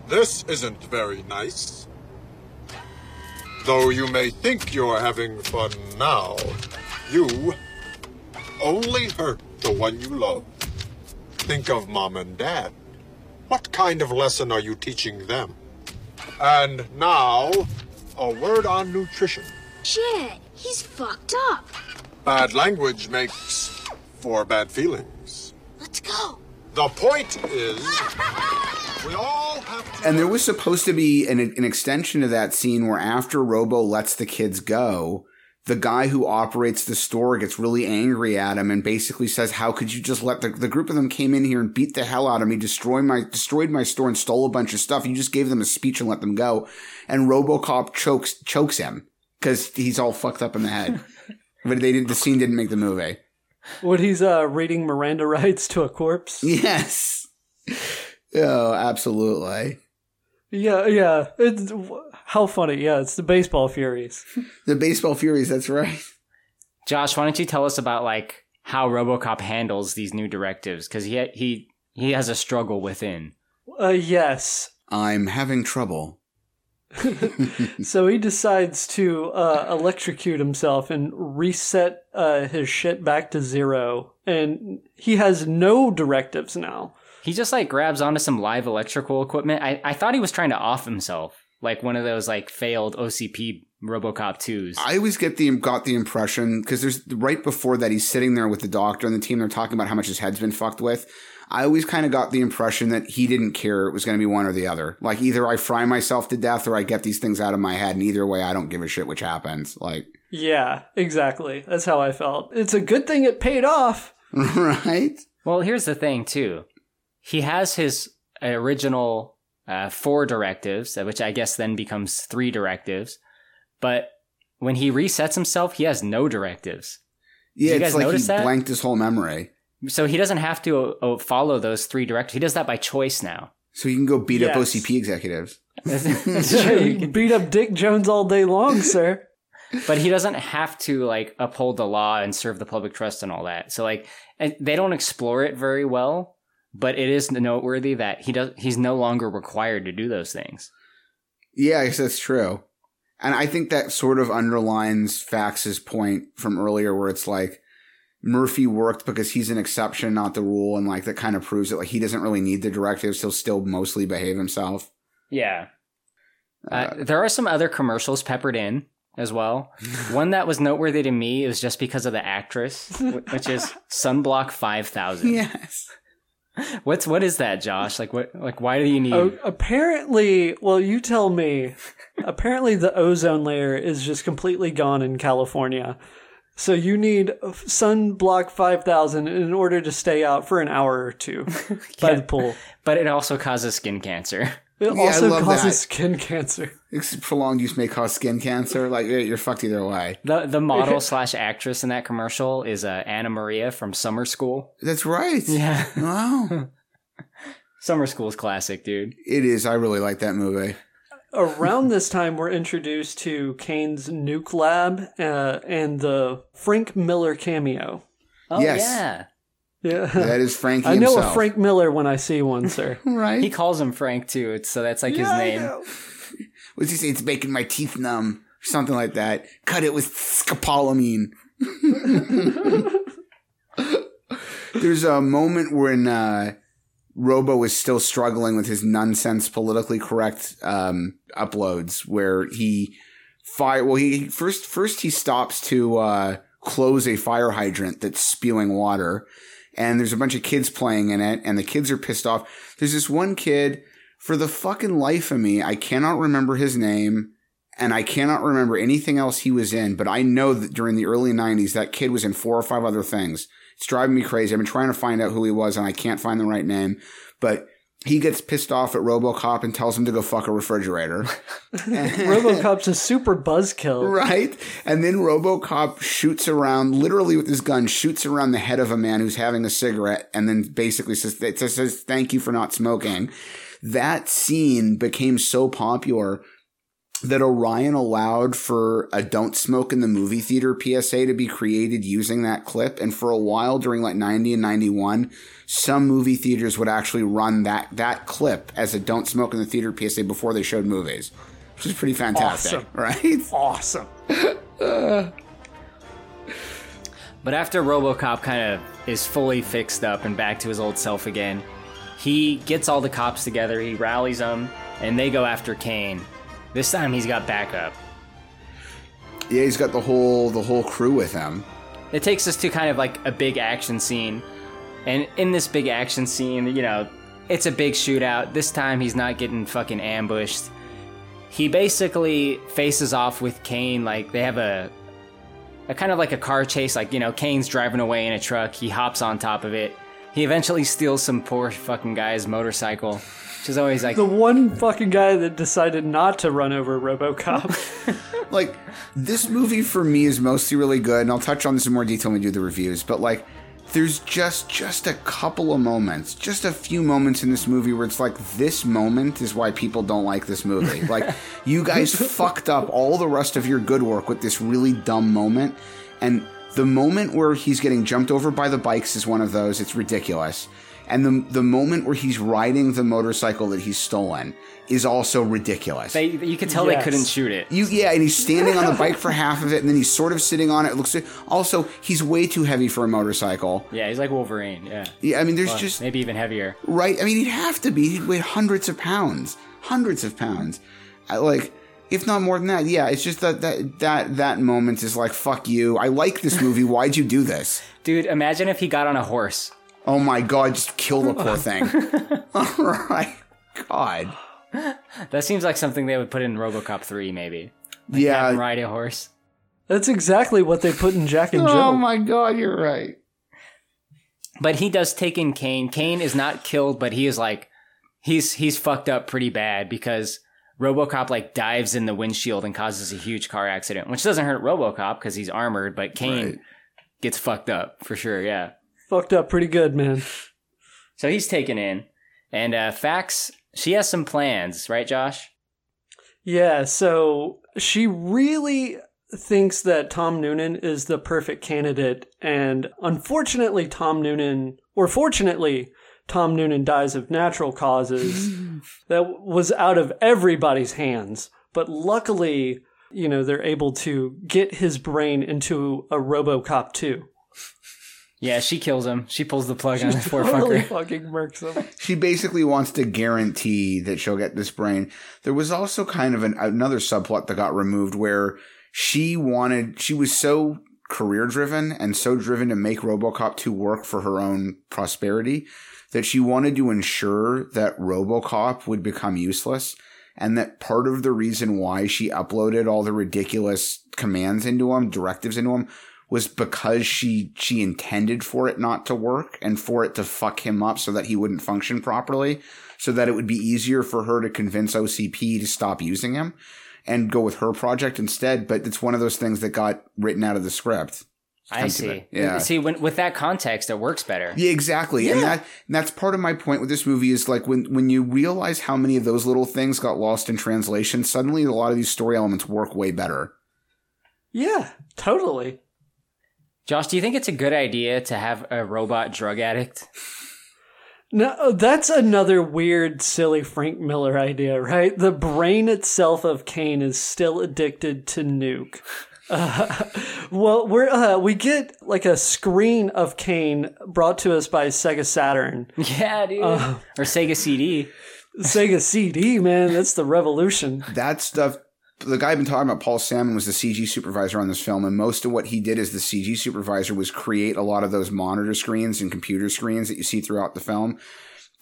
This isn't very nice. Though you may think you're having fun now, you only hurt the one you love. Think of mom and dad. What kind of lesson are you teaching them? And now, a word on nutrition. Shit, he's fucked up. Bad language makes for bad feelings. Let's go. The point is, we all have to. And there was supposed to be an, an extension to that scene where after Robo lets the kids go, the guy who operates the store gets really angry at him and basically says, "How could you just let the, the group of them came in here and beat the hell out of me, destroy my destroyed my store and stole a bunch of stuff? You just gave them a speech and let them go." And RoboCop chokes chokes him because he's all fucked up in the head. but they didn't. the scene didn't make the movie. When he's uh, reading Miranda rights to a corpse. Yes. Oh, absolutely. Yeah, yeah. It's, how funny. Yeah, it's the baseball furies. The baseball furies. That's right. Josh, why don't you tell us about like how RoboCop handles these new directives? Because he he he has a struggle within. Uh, yes. I'm having trouble. So he decides to uh, electrocute himself and reset uh, his shit back to zero. And he has no directives now. He just like grabs onto some live electrical equipment. I, I thought he was trying to off himself, like one of those like failed OCP RoboCop twos. I always get the got the impression because there's right before that he's sitting there with the doctor and the team. They're talking about how much his head's been fucked with. I always kind of got the impression that he didn't care it was going to be one or the other. Like either I fry myself to death or I get these things out of my head, and either way, I don't give a shit which happens. Like, Yeah, exactly. That's how I felt. It's a good thing it paid off. right? Well, here's the thing too. He has his original uh, four directives, uh, which I guess then becomes three directives. But when he resets himself, he has no directives. Yeah, you it's guys like he notice that? blanked his whole memory, So he doesn't have to uh, uh, follow those three directives. He does that by choice now. so he can go beat up Yes. OCP executives. It's you can beat up Dick Jones all day long, sir. but he doesn't have to like uphold the law and serve the public trust and all that. So like and they don't explore it very well, but it is noteworthy that he does he's no longer required to do those things. Yeah, I guess that's true. And I think that sort of underlines Faxx's point from earlier where it's like Murphy worked because he's an exception, not the rule, and like that kind of proves that like he doesn't really need the directives, he'll still mostly behave himself. Yeah. Uh, there are some other commercials peppered in as well. One that was noteworthy to me is just because of the actress, which is Sunblock Five Thousand. Yes. What's what is that, Josh? Like what? Like why do you need? Oh, apparently, well, you tell me. apparently, the ozone layer is just completely gone in California. So you need sunblock 5000 in order to stay out for an hour or two by the pool. But it also causes skin cancer. It Yeah, also causes that. skin cancer. Prolonged use may cause skin cancer. Like you're you're fucked either way. The the model slash actress in that commercial is uh, Anna Maria from Summer School. That's right. Yeah, Wow. Summer School's classic, dude. it is. I really like that movie. Around this time, we're introduced to Kane's nuke lab uh, and the Frank Miller cameo. Oh Yes. yeah, Yeah. That is Frankie I know himself. a Frank Miller when I see one, sir. right? he calls him Frank too. So that's like his Yeah, I name. What's he say? It's making my teeth numb. Something like that. Cut it with scopolamine. There's a moment when uh, Robo is still struggling with his nonsense, politically correct um, uploads, where he fire. Well, he first first he stops to uh, close a fire hydrant that's spewing water, and there's a bunch of kids playing in it, and the kids are pissed off. There's this one kid. For the fucking life of me, I cannot remember his name and I cannot remember anything else he was in, but I know that during the early 90s, that kid was in four or five other things. It's driving me crazy. I've been trying to find out who he was and I can't find the right name, but he gets pissed off at Robocop and tells him to go fuck a refrigerator. RoboCop's a super buzzkill. Right? And then Robocop shoots around, literally with his gun, shoots around the head of a man who's having a cigarette and then basically says, it says, thank you for not smoking. That scene became so popular that Orion allowed for a don't smoke in the movie theater PSA to be created using that clip. And for a while during like 90 and 91, some movie theaters would actually run that, that clip as a don't smoke in the theater PSA before they showed movies, which is pretty fantastic, Awesome. right? Awesome. But after RoboCop kind of is fully fixed up and back to his old self again, he gets all the cops together, he rallies them, and they go after Kane. This time he's got backup. Yeah, he's got the whole, the whole crew with him. It takes us to kind of like a big action scene. And in this big action scene, you know, it's a big shootout. This time he's not getting fucking ambushed. He basically faces off with Kane like they have a a kind of like a car chase like, you know, Kane's driving away in a truck. He hops on top of it. He eventually steals some poor fucking guy's motorcycle, which is always like The one fucking guy that decided not to run over RoboCop. like this movie for me is mostly really good and i'll touch on this in more detail when we do the reviews but like there's just just a couple of moments just a few moments in this movie where it's like this moment is why people don't like this movie. Like you guys fucked up all the rest of your good work with this really dumb moment and the moment where he's getting jumped over by the bikes is one of those. It's ridiculous. And the the moment where he's riding the motorcycle that he's stolen is also ridiculous. they you could tell they couldn't shoot it. You yeah, and he's standing on the bike for half of it, and then he's sort of sitting on it. It looks also he's way too heavy for a motorcycle. Yeah, he's like Wolverine. Yeah. Yeah, I mean, there's Well, just maybe even heavier. right. I mean, he'd have to be. He'd weigh hundreds of pounds, hundreds of pounds. I, like, if not more than that. Yeah, it's just that that that that moment is like, fuck you. I like this movie. Why'd you do this? Dude, imagine if he got on a horse. Oh my god, just kill the poor thing. All right, God. That seems like something they would put in RoboCop 3 maybe. Have him Yeah. ride a horse. That's exactly what they put in Jack and Oh Jill. Oh my god, you're right. But he does take in Kane. Kane is not killed, but he is like he's he's fucked up pretty bad because RoboCop like dives in the windshield and causes a huge car accident, which doesn't hurt RoboCop because he's armored, but Kane Right. gets fucked up for sure. Yeah. Fucked up pretty good, man. So he's taken in, and uh, Faxx she has some plans, right, Josh? Yeah, so she really thinks that Tom Noonan is the perfect candidate, and unfortunately, Tom Noonan, or fortunately, Tom Noonan dies of natural causes. that was out of everybody's hands. But luckily, you know, they're able to get his brain into a Robocop 2. Yeah, she kills him. She pulls the plug on the poor Totally fucker. fucking murks him. She basically wants to guarantee that she'll get this brain. There was also kind of an, another subplot that got removed where she wanted, she was so career driven and so driven to make Robocop 2 work for her own prosperity that she wanted to ensure that Robocop would become useless. And that part of the reason why she uploaded all the ridiculous commands into him, directives into him, was because she she intended for it not to work and for it to fuck him up so that he wouldn't function properly, so that it would be easier for her to convince OCP to stop using him and go with her project instead. But it's one of those things that got written out of the script. I see. Yeah. See, when, with that context, it works better. Yeah, exactly. And that and that's part of my point with this movie is like when when you realize how many of those little things got lost in translation, suddenly a lot of these story elements work way better. Yeah, totally. Josh, do you think it's a good idea to have a robot drug addict? No, that's another weird, silly Frank Miller idea, right? The brain itself of Kane is still addicted to Nuke. Well, we're uh, we get like a screen of Kane brought to us by Sega Saturn, Yeah, dude. Uh. or Sega CD. Sega CD. Man, that's the revolution. that stuff the guy I've been talking about, Paul Sammon, was the CG supervisor on this film, and most of what he did as the CG supervisor was create a lot of those monitor screens and computer screens that you see throughout the film.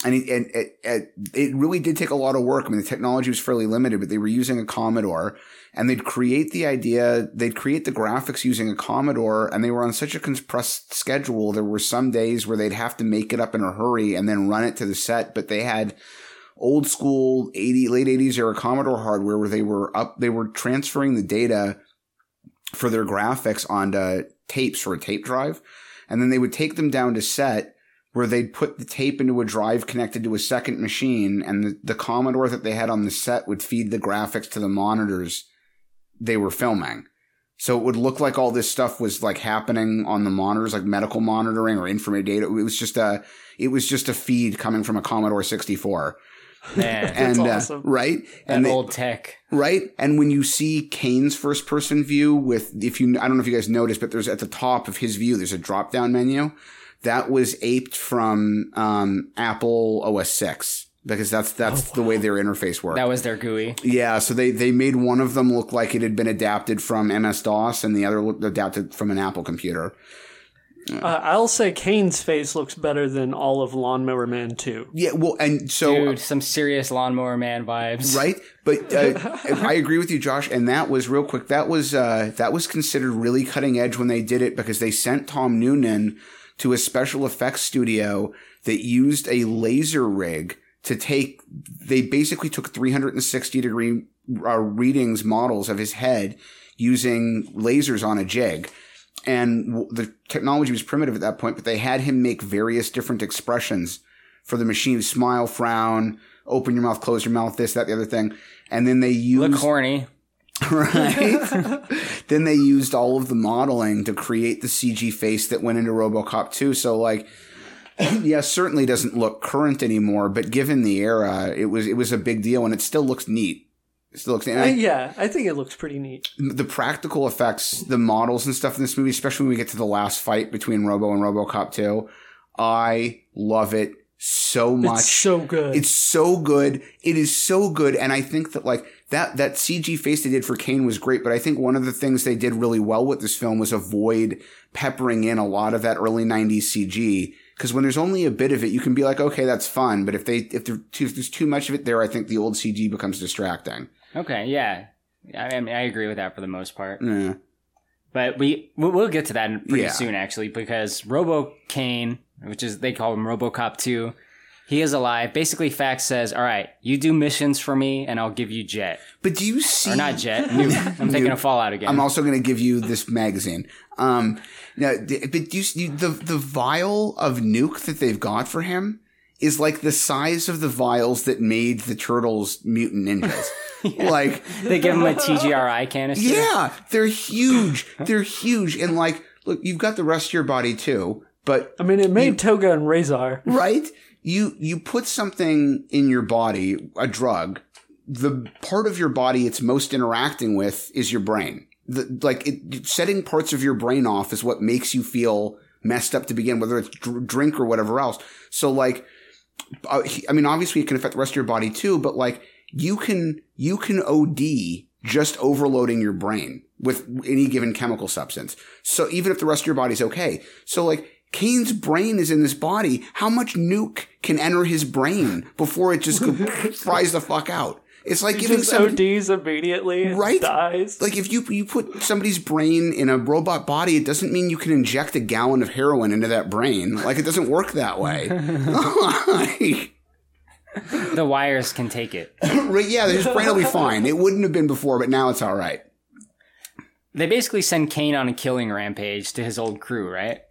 And, and it, it really did take a lot of work. I mean, the technology was fairly limited, but they were using a Commodore, and they'd create the idea, they'd create the graphics using a Commodore, and they were on such a compressed schedule. There were some days where they'd have to make it up in a hurry and then run it to the set, but they had old school 80 late 80s era Commodore hardware where they were up they were transferring the data for their graphics onto tapes or a tape drive and then they would take them down to set where they'd put the tape into a drive connected to a second machine and the, the Commodore that they had on the set would feed the graphics to the monitors they were filming. So it would look like all this stuff was like happening on the monitors, like medical monitoring or information data. It was just a, it was just a feed coming from a Commodore 64 Man, and awesome. uh, right? That and they- old tech. right? And when you see kane's first person view with if you i don't know if you guys noticed but there's at the top of his view there's a drop down menu. That was aped from um, apple os 6 because that's that's the way their interface worked. That was their GUI. yeah so they they made one of them look like it had been adapted from ms dos and the other looked adapted from an apple computer Uh, I'll say Kane's face looks better than all of Lawnmower Man 2. yeah well and so Dude, some serious lawnmower man vibes. right but uh, i agree with you josh and that was real quick that was uh, that was considered really cutting edge when they did it because they sent tom noonan to a special effects studio that used a laser rig to take they basically took 360 degree uh, readings models of his head using lasers on a jig and the technology was primitive at that point but they had him make various different expressions for the machine smile frown open your mouth close your mouth this that the other thing and then they used Look horny. right? then they used all of the modeling to create the CG face that went into RoboCop 2. So like, yeah, certainly doesn't look current anymore, but given the era, it was it was a big deal, and it still looks neat. It still looks neat. I- yeah, I think it looks pretty neat. the practical effects, the models and stuff in this movie, especially when we get to the last fight between Robo and RoboCop 2, I love it so much. It's so good. It's so good. It is so good. And I think that like that, that CG face they did for Kane was great. But I think one of the things they did really well with this film was avoid peppering in a lot of that early nineties CG. Cause when there's only a bit of it, you can be like, okay, that's fun. But if they, if, there, if there's too much of it there, I think the old CG becomes distracting. Okay, yeah. I, I mean, I agree with that for the most part. Yeah. But we we'll get to that pretty Yeah. soon, actually, because Robo Kane, which is they call him RoboCop two, he is alive. Basically, Faxx says, "All right, you do missions for me, and I'll give you Jet, But do you see? or not Jet, Nuke. I'm thinking of Fallout again. I'm also going to give you this magazine. Um, now, but you, you, the the vial of nuke that they've got for him is like the size of the vials that made the turtles mutant ninjas. Like, they give them a TCRI canister. yeah, they're huge. They're huge, and like, look, you've got the rest of your body too, but I mean, it made Tokka and Rahzar. right? You you put something in your body, a drug. The part of your body it's most interacting with is your brain. The, like it, setting parts of your brain off is what makes you feel messed up to begin, whether it's dr- drink or whatever else. So like, uh, I mean, obviously it can affect the rest of your body too, but like you can you can OD just overloading your brain with any given chemical substance. So even if the rest of your body's okay, so like Kane's brain is in this body. How much nuke can enter his brain before it just fries the fuck out? It's like giving Just somebody ODs immediately. and Right? Dies. like if you you put somebody's brain in a robot body, it doesn't mean you can inject a gallon of heroin into that brain. Like it doesn't work that way. The wires can take it. right, yeah, his brain will be fine. It wouldn't have been before, but now it's all right. They basically send Kane on a killing rampage to his old crew, right?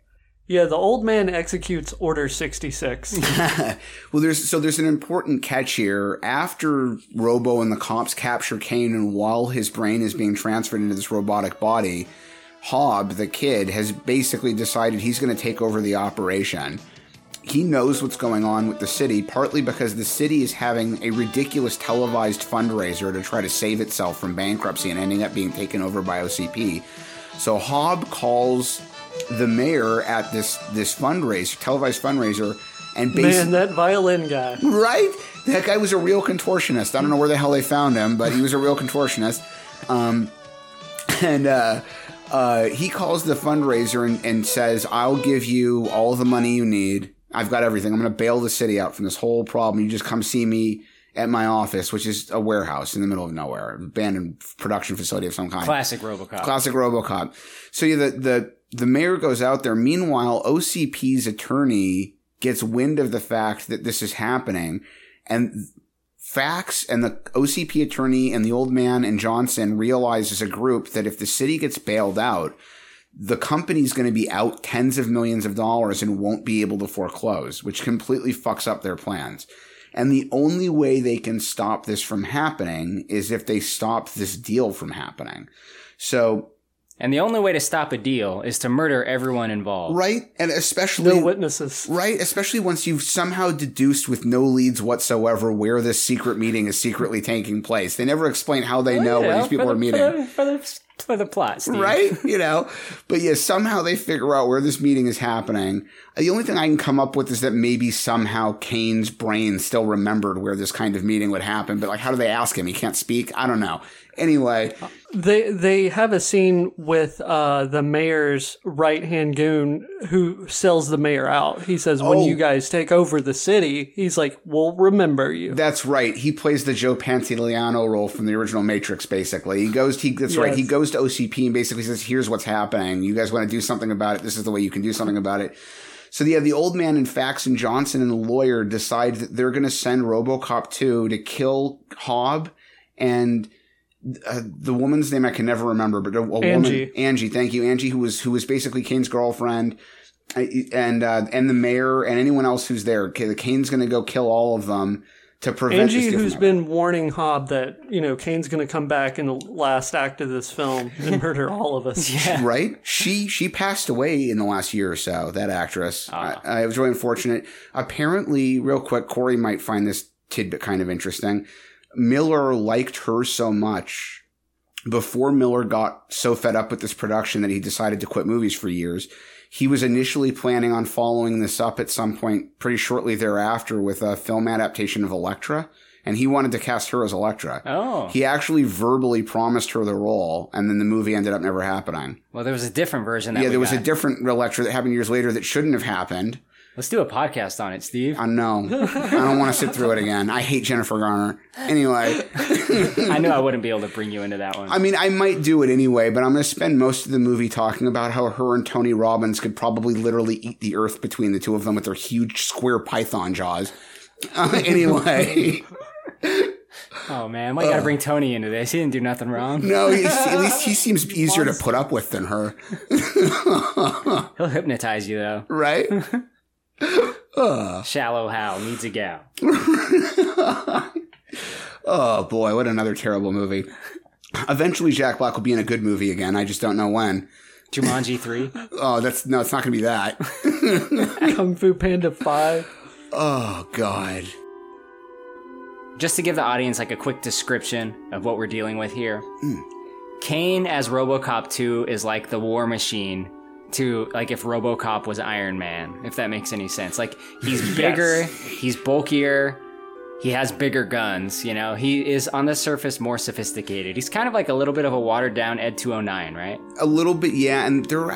Yeah, the old man executes Order 66. Well, there's so there's an important catch here. After Robo and the cops capture Kane, and while his brain is being transferred into this robotic body, Hob, the kid, has basically decided he's going to take over the operation. He knows what's going on with the city, partly because the city is having a ridiculous televised fundraiser to try to save itself from bankruptcy and ending up being taken over by OCP. So Hob calls the mayor at this this fundraiser, televised fundraiser, and Man, that violin guy. right? That guy was a real contortionist. I don't know where the hell they found him, but he was a real contortionist. Um, and uh, uh, he calls the fundraiser and, and says, "I'll give you all the money you need. I've got everything. I'm going to bail the city out from this whole problem. You just come see me." At my office, which is a warehouse in the middle of nowhere, abandoned production facility of some kind. Classic RoboCop. Classic RoboCop. So yeah, the the the mayor goes out there. Meanwhile, OCP's attorney gets wind of the fact that this is happening, and Faxx and the OCP attorney and the old man and Johnson realize as a group that if the city gets bailed out, the company's going to be out tens of millions of dollars and won't be able to foreclose, which completely fucks up their plans. And the only way they can stop this from happening is if they stop this deal from happening. So And the only way to stop a deal is to murder everyone involved. Right? And especially No witnesses. Right? Especially once you've somehow deduced with no leads whatsoever where this secret meeting is secretly taking place. They never explain how they oh, know where these people for are the- meeting. For the, for the, for the plot, Steve. Right? You know? But yeah, somehow they figure out where this meeting is happening. The only thing I can come up with is that maybe somehow Kane's brain still remembered where this kind of meeting would happen. But like, how do they ask him? He can't speak? I don't know. Anyway, They they have a scene with uh, the mayor's right hand goon who sells the mayor out. He says, "When Oh. you guys take over the city," he's like, "We'll remember you." That's right. He plays the Joe Pantoliano role from the original Matrix. Basically, he goes. He that's right. He Yes. Goes to OCP and basically says, "Here's what's happening. You guys want to do something about it. This is the way you can do something about it." So yeah, the old man and Faxx and Johnson and the lawyer decide that they're going to send RoboCop two to kill Hob and. Uh, the woman's name I can never remember, but a, a Angie. woman, Angie, thank you, Angie, who was who was basically Kane's girlfriend, and uh, and the mayor and anyone else who's there. Okay, Kane's going to go kill all of them to prevent Angie, this deal from who's happening. been warning Hob that you know Kane's going to come back in the last act of this film and murder all of us. right? She she passed away in the last year or so. That actress. Ah. I, I was really unfortunate. Apparently, real quick, Corey might find this tidbit kind of interesting. Miller liked her so much before Miller got so fed up with this production that he decided to quit movies for years. He was initially planning on following this up at some point pretty shortly thereafter with a film adaptation of Elektra. And he wanted to cast her as Elektra. Oh. He actually verbally promised her the role, and then the movie ended up never happening. Well, there was a different version that yeah, there was a different Elektra that happened years later that shouldn't have happened. Let's do a podcast on it, Steve. I know. I don't want to sit through it again. I hate Jennifer Garner. Anyway, I knew I wouldn't be able to bring you into that one. I mean, I might do it anyway, but I'm going to spend most of the movie talking about how her and Tony Robbins could probably literally eat the earth between the two of them with their huge square python jaws. Uh, anyway, oh man, why you gotta bring Tony into this? He didn't do nothing wrong. no, he's, at least he seems easier to put up with than her, He'll hypnotize you though. right? Ah. Shallow Hal needs a gal. Oh boy, what another terrible movie. Eventually, Jack Black will be in a good movie again. I just don't know when. Jumanji three. Oh, that's no, it's not going to be that. Kung Fu Panda Five. Oh God. Just to give the audience like a quick description of what we're dealing with here. Hmm. Kane as RoboCop 2 is like the war machine to like if RoboCop was Iron Man, if that makes any sense. Like he's bigger, he's bulkier, he has bigger guns, you know. He is on the surface more sophisticated. He's kind of like a little bit of a watered down Ed 209, right? A little bit, yeah. And there,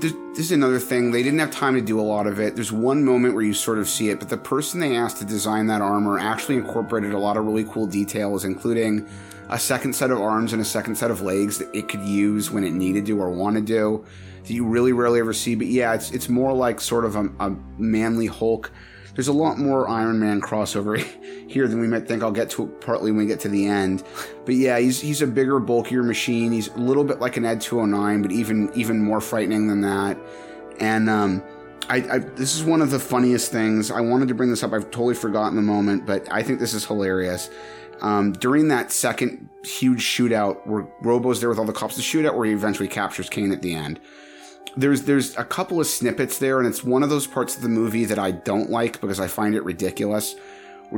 there's, this is another thing. They didn't have time to do a lot of it. There's one moment where you sort of see it, but the person they asked to design that armor actually incorporated a lot of really cool details, including a second set of arms and a second set of legs that it could use when it needed to or wanted to. That you really rarely ever see. But yeah, it's it's more like sort of a, a manly Hulk. There's a lot more Iron Man crossover here than we might think. I'll get to partly when we get to the end. But yeah, he's he's a bigger, bulkier machine. He's a little bit like an Ed 209, but even even more frightening than that. And um, I, I this is one of the funniest things. I wanted to bring this up. I've totally forgotten the moment, but I think this is hilarious. Um, during that second huge shootout where Robo's there with all the cops, the shootout where he eventually captures Kane at the end there's there's a couple of snippets there, and it's one of those parts of the movie that I don't like because I find it ridiculous.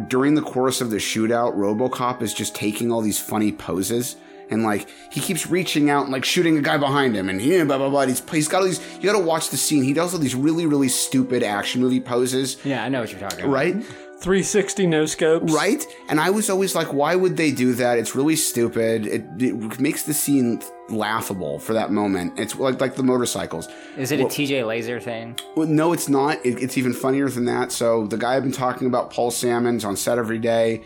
During the course of the shootout, RoboCop is just taking all these funny poses, And like he keeps reaching out and like shooting a guy behind him, and he blah blah blah. He's he's got all these. You got to watch the scene. He does all these really really stupid action movie poses, Yeah, I know what you're talking about. right? 360 no scopes. Right? And I was always like, why would they do that? It's really stupid. It, it makes the scene laughable for that moment. It's like like the motorcycles. Is it a TJ Laser thing? Well, no, it's not. It, it's even funnier than that. So the guy I've been talking about, Paul Sammon's, on set every day.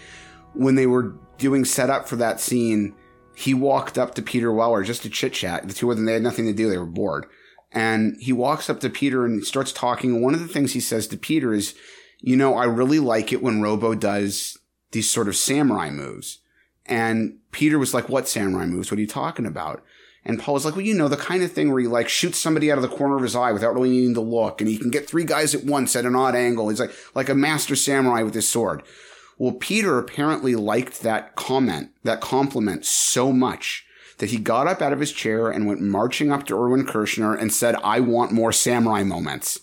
When they were doing setup for that scene, he walked up to Peter Weller just to chit chat. The two of them, they had nothing to do. They were bored. And he walks up to Peter and starts talking. One of the things he says to Peter is, you know, I really like it when Robo does these sort of samurai moves. And Peter was like, what samurai moves? What are you talking about? And Paul was like, well, you know, the kind of thing where he like shoots somebody out of the corner of his eye without really needing to look. And he can get three guys at once at an odd angle. He's like, like a master samurai with his sword. Well, Peter apparently liked that comment, that compliment so much that he got up out of his chair and went marching up to Irvin Kershner and said, I want more samurai moments.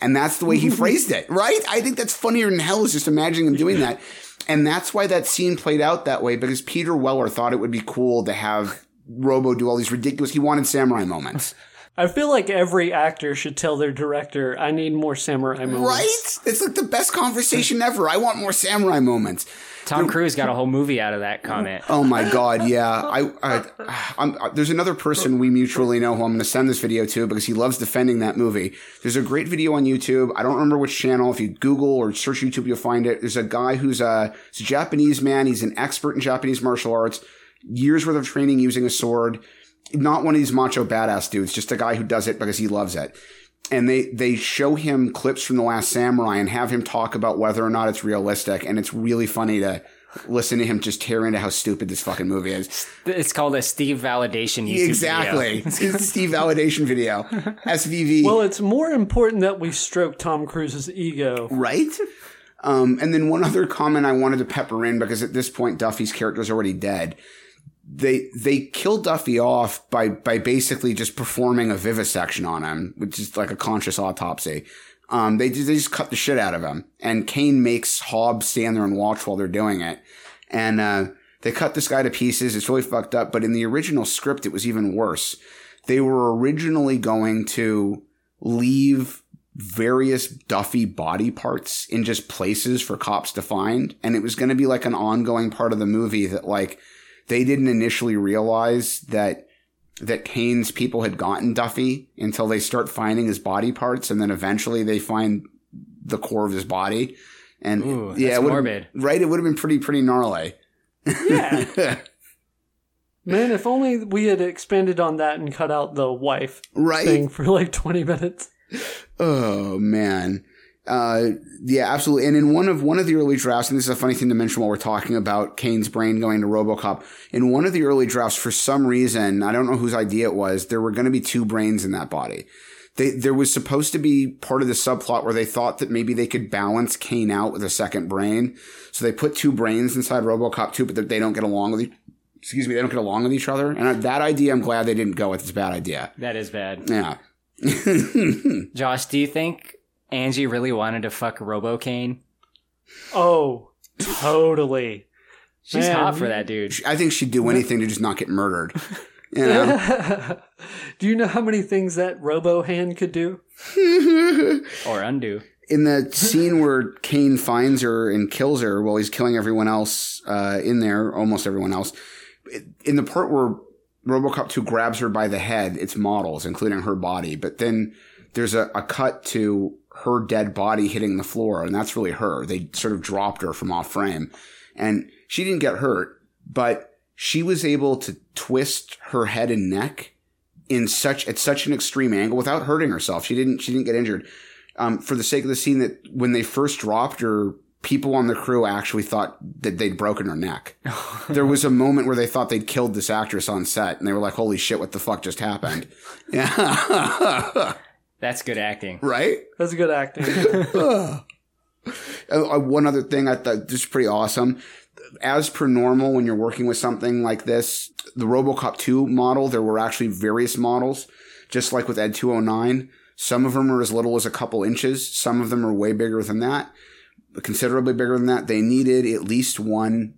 And that's the way he phrased it, right? I think that's funnier than hell is just imagining him doing that. And that's why that scene played out that way because Peter Weller thought it would be cool to have Robo do all these ridiculous, he wanted samurai moments. I feel like every actor should tell their director, I need more samurai moments. Right? It's like the best conversation ever. I want more samurai moments. Tom Cruise got a whole movie out of that comment. Oh my god, yeah. I, I I'm, there's another person we mutually know who I'm going to send this video to because he loves defending that movie. There's a great video on YouTube. I don't remember which channel. If you Google or search YouTube, you'll find it. There's a guy who's a, a Japanese man. He's an expert in Japanese martial arts. Years worth of training using a sword. Not one of these macho badass dudes. Just a guy who does it because he loves it and they they show him clips from the last samurai and have him talk about whether or not it's realistic. And it's really funny to listen to him just tear into how stupid this fucking movie is. It's called a Steve Validation YouTube exactly. Video. it's a steve validation video. Svv Well, it's more important that we stroke Tom Cruise's ego. right? Um, and then one other comment i wanted to pepper in because at this point duffy's character is already dead they they kill Duffy off by by basically just performing a vivisection on him, which is like a conscious autopsy. Um, they they just cut the shit out of him, and Kane makes Hobbs stand there and watch while they're doing it, and uh, they cut this guy to pieces. It's really fucked up. But in the original script, it was even worse. They were originally going to leave various Duffy body parts in just places for cops to find, and it was going to be like an ongoing part of the movie that like they didn't initially realize that that Kane's people had gotten Duffy until they start finding his body parts, and then eventually they find the core of his body. And Ooh, yeah, it morbid. right? It would have been pretty pretty gnarly. Yeah. Man, if only we had expanded on that and cut out the wife Right? thing for like 20 minutes. Oh man. Uh, yeah, absolutely. And in one of one of the early drafts, and this is a funny thing to mention while we're talking about Kane's brain going to RoboCop. In one of the early drafts, for some reason, I don't know whose idea it was, there were going to be two brains in that body. They, there was supposed to be part of the subplot where they thought that maybe they could balance Kane out with a second brain. So they put two brains inside RoboCop 2, but they don't get along with each, excuse me, they don't get along with each other. And that idea, I'm glad they didn't go with. It's a bad idea. That is bad. Yeah. Josh, do you think Angie really wanted to fuck Robo Kane? Oh, totally. She's Man, hot for that dude. I think she'd do anything to just not get murdered. You know? Do you know how many things that robo hand could do? Or undo. in the scene where Kane finds her and kills her while he's killing everyone else uh, in there, almost everyone else, in the part where Robocop 2 grabs her by the head, it's models, including her body. But then there's a, a cut to her dead body hitting the floor, and that's really her. They sort of dropped her from off frame. And she didn't get hurt, but she was able to twist her head and neck in such at such an extreme angle without hurting herself. She didn't she didn't get injured. Um, for the sake of the scene that when they first dropped her, people on the crew actually thought that they'd broken her neck. there was a moment where they thought they'd killed this actress on set, and they were like, "Holy shit, what the fuck just happened?" Yeah, That's good acting. right. That's good acting. Uh, one other thing I thought this is pretty awesome. As per normal, when you're working with something like this, the RoboCop 2 model, there were actually various models, just like with Ed 209. Some of them are as little as a couple inches. Some of them are way bigger than that, considerably bigger than that. They needed at least one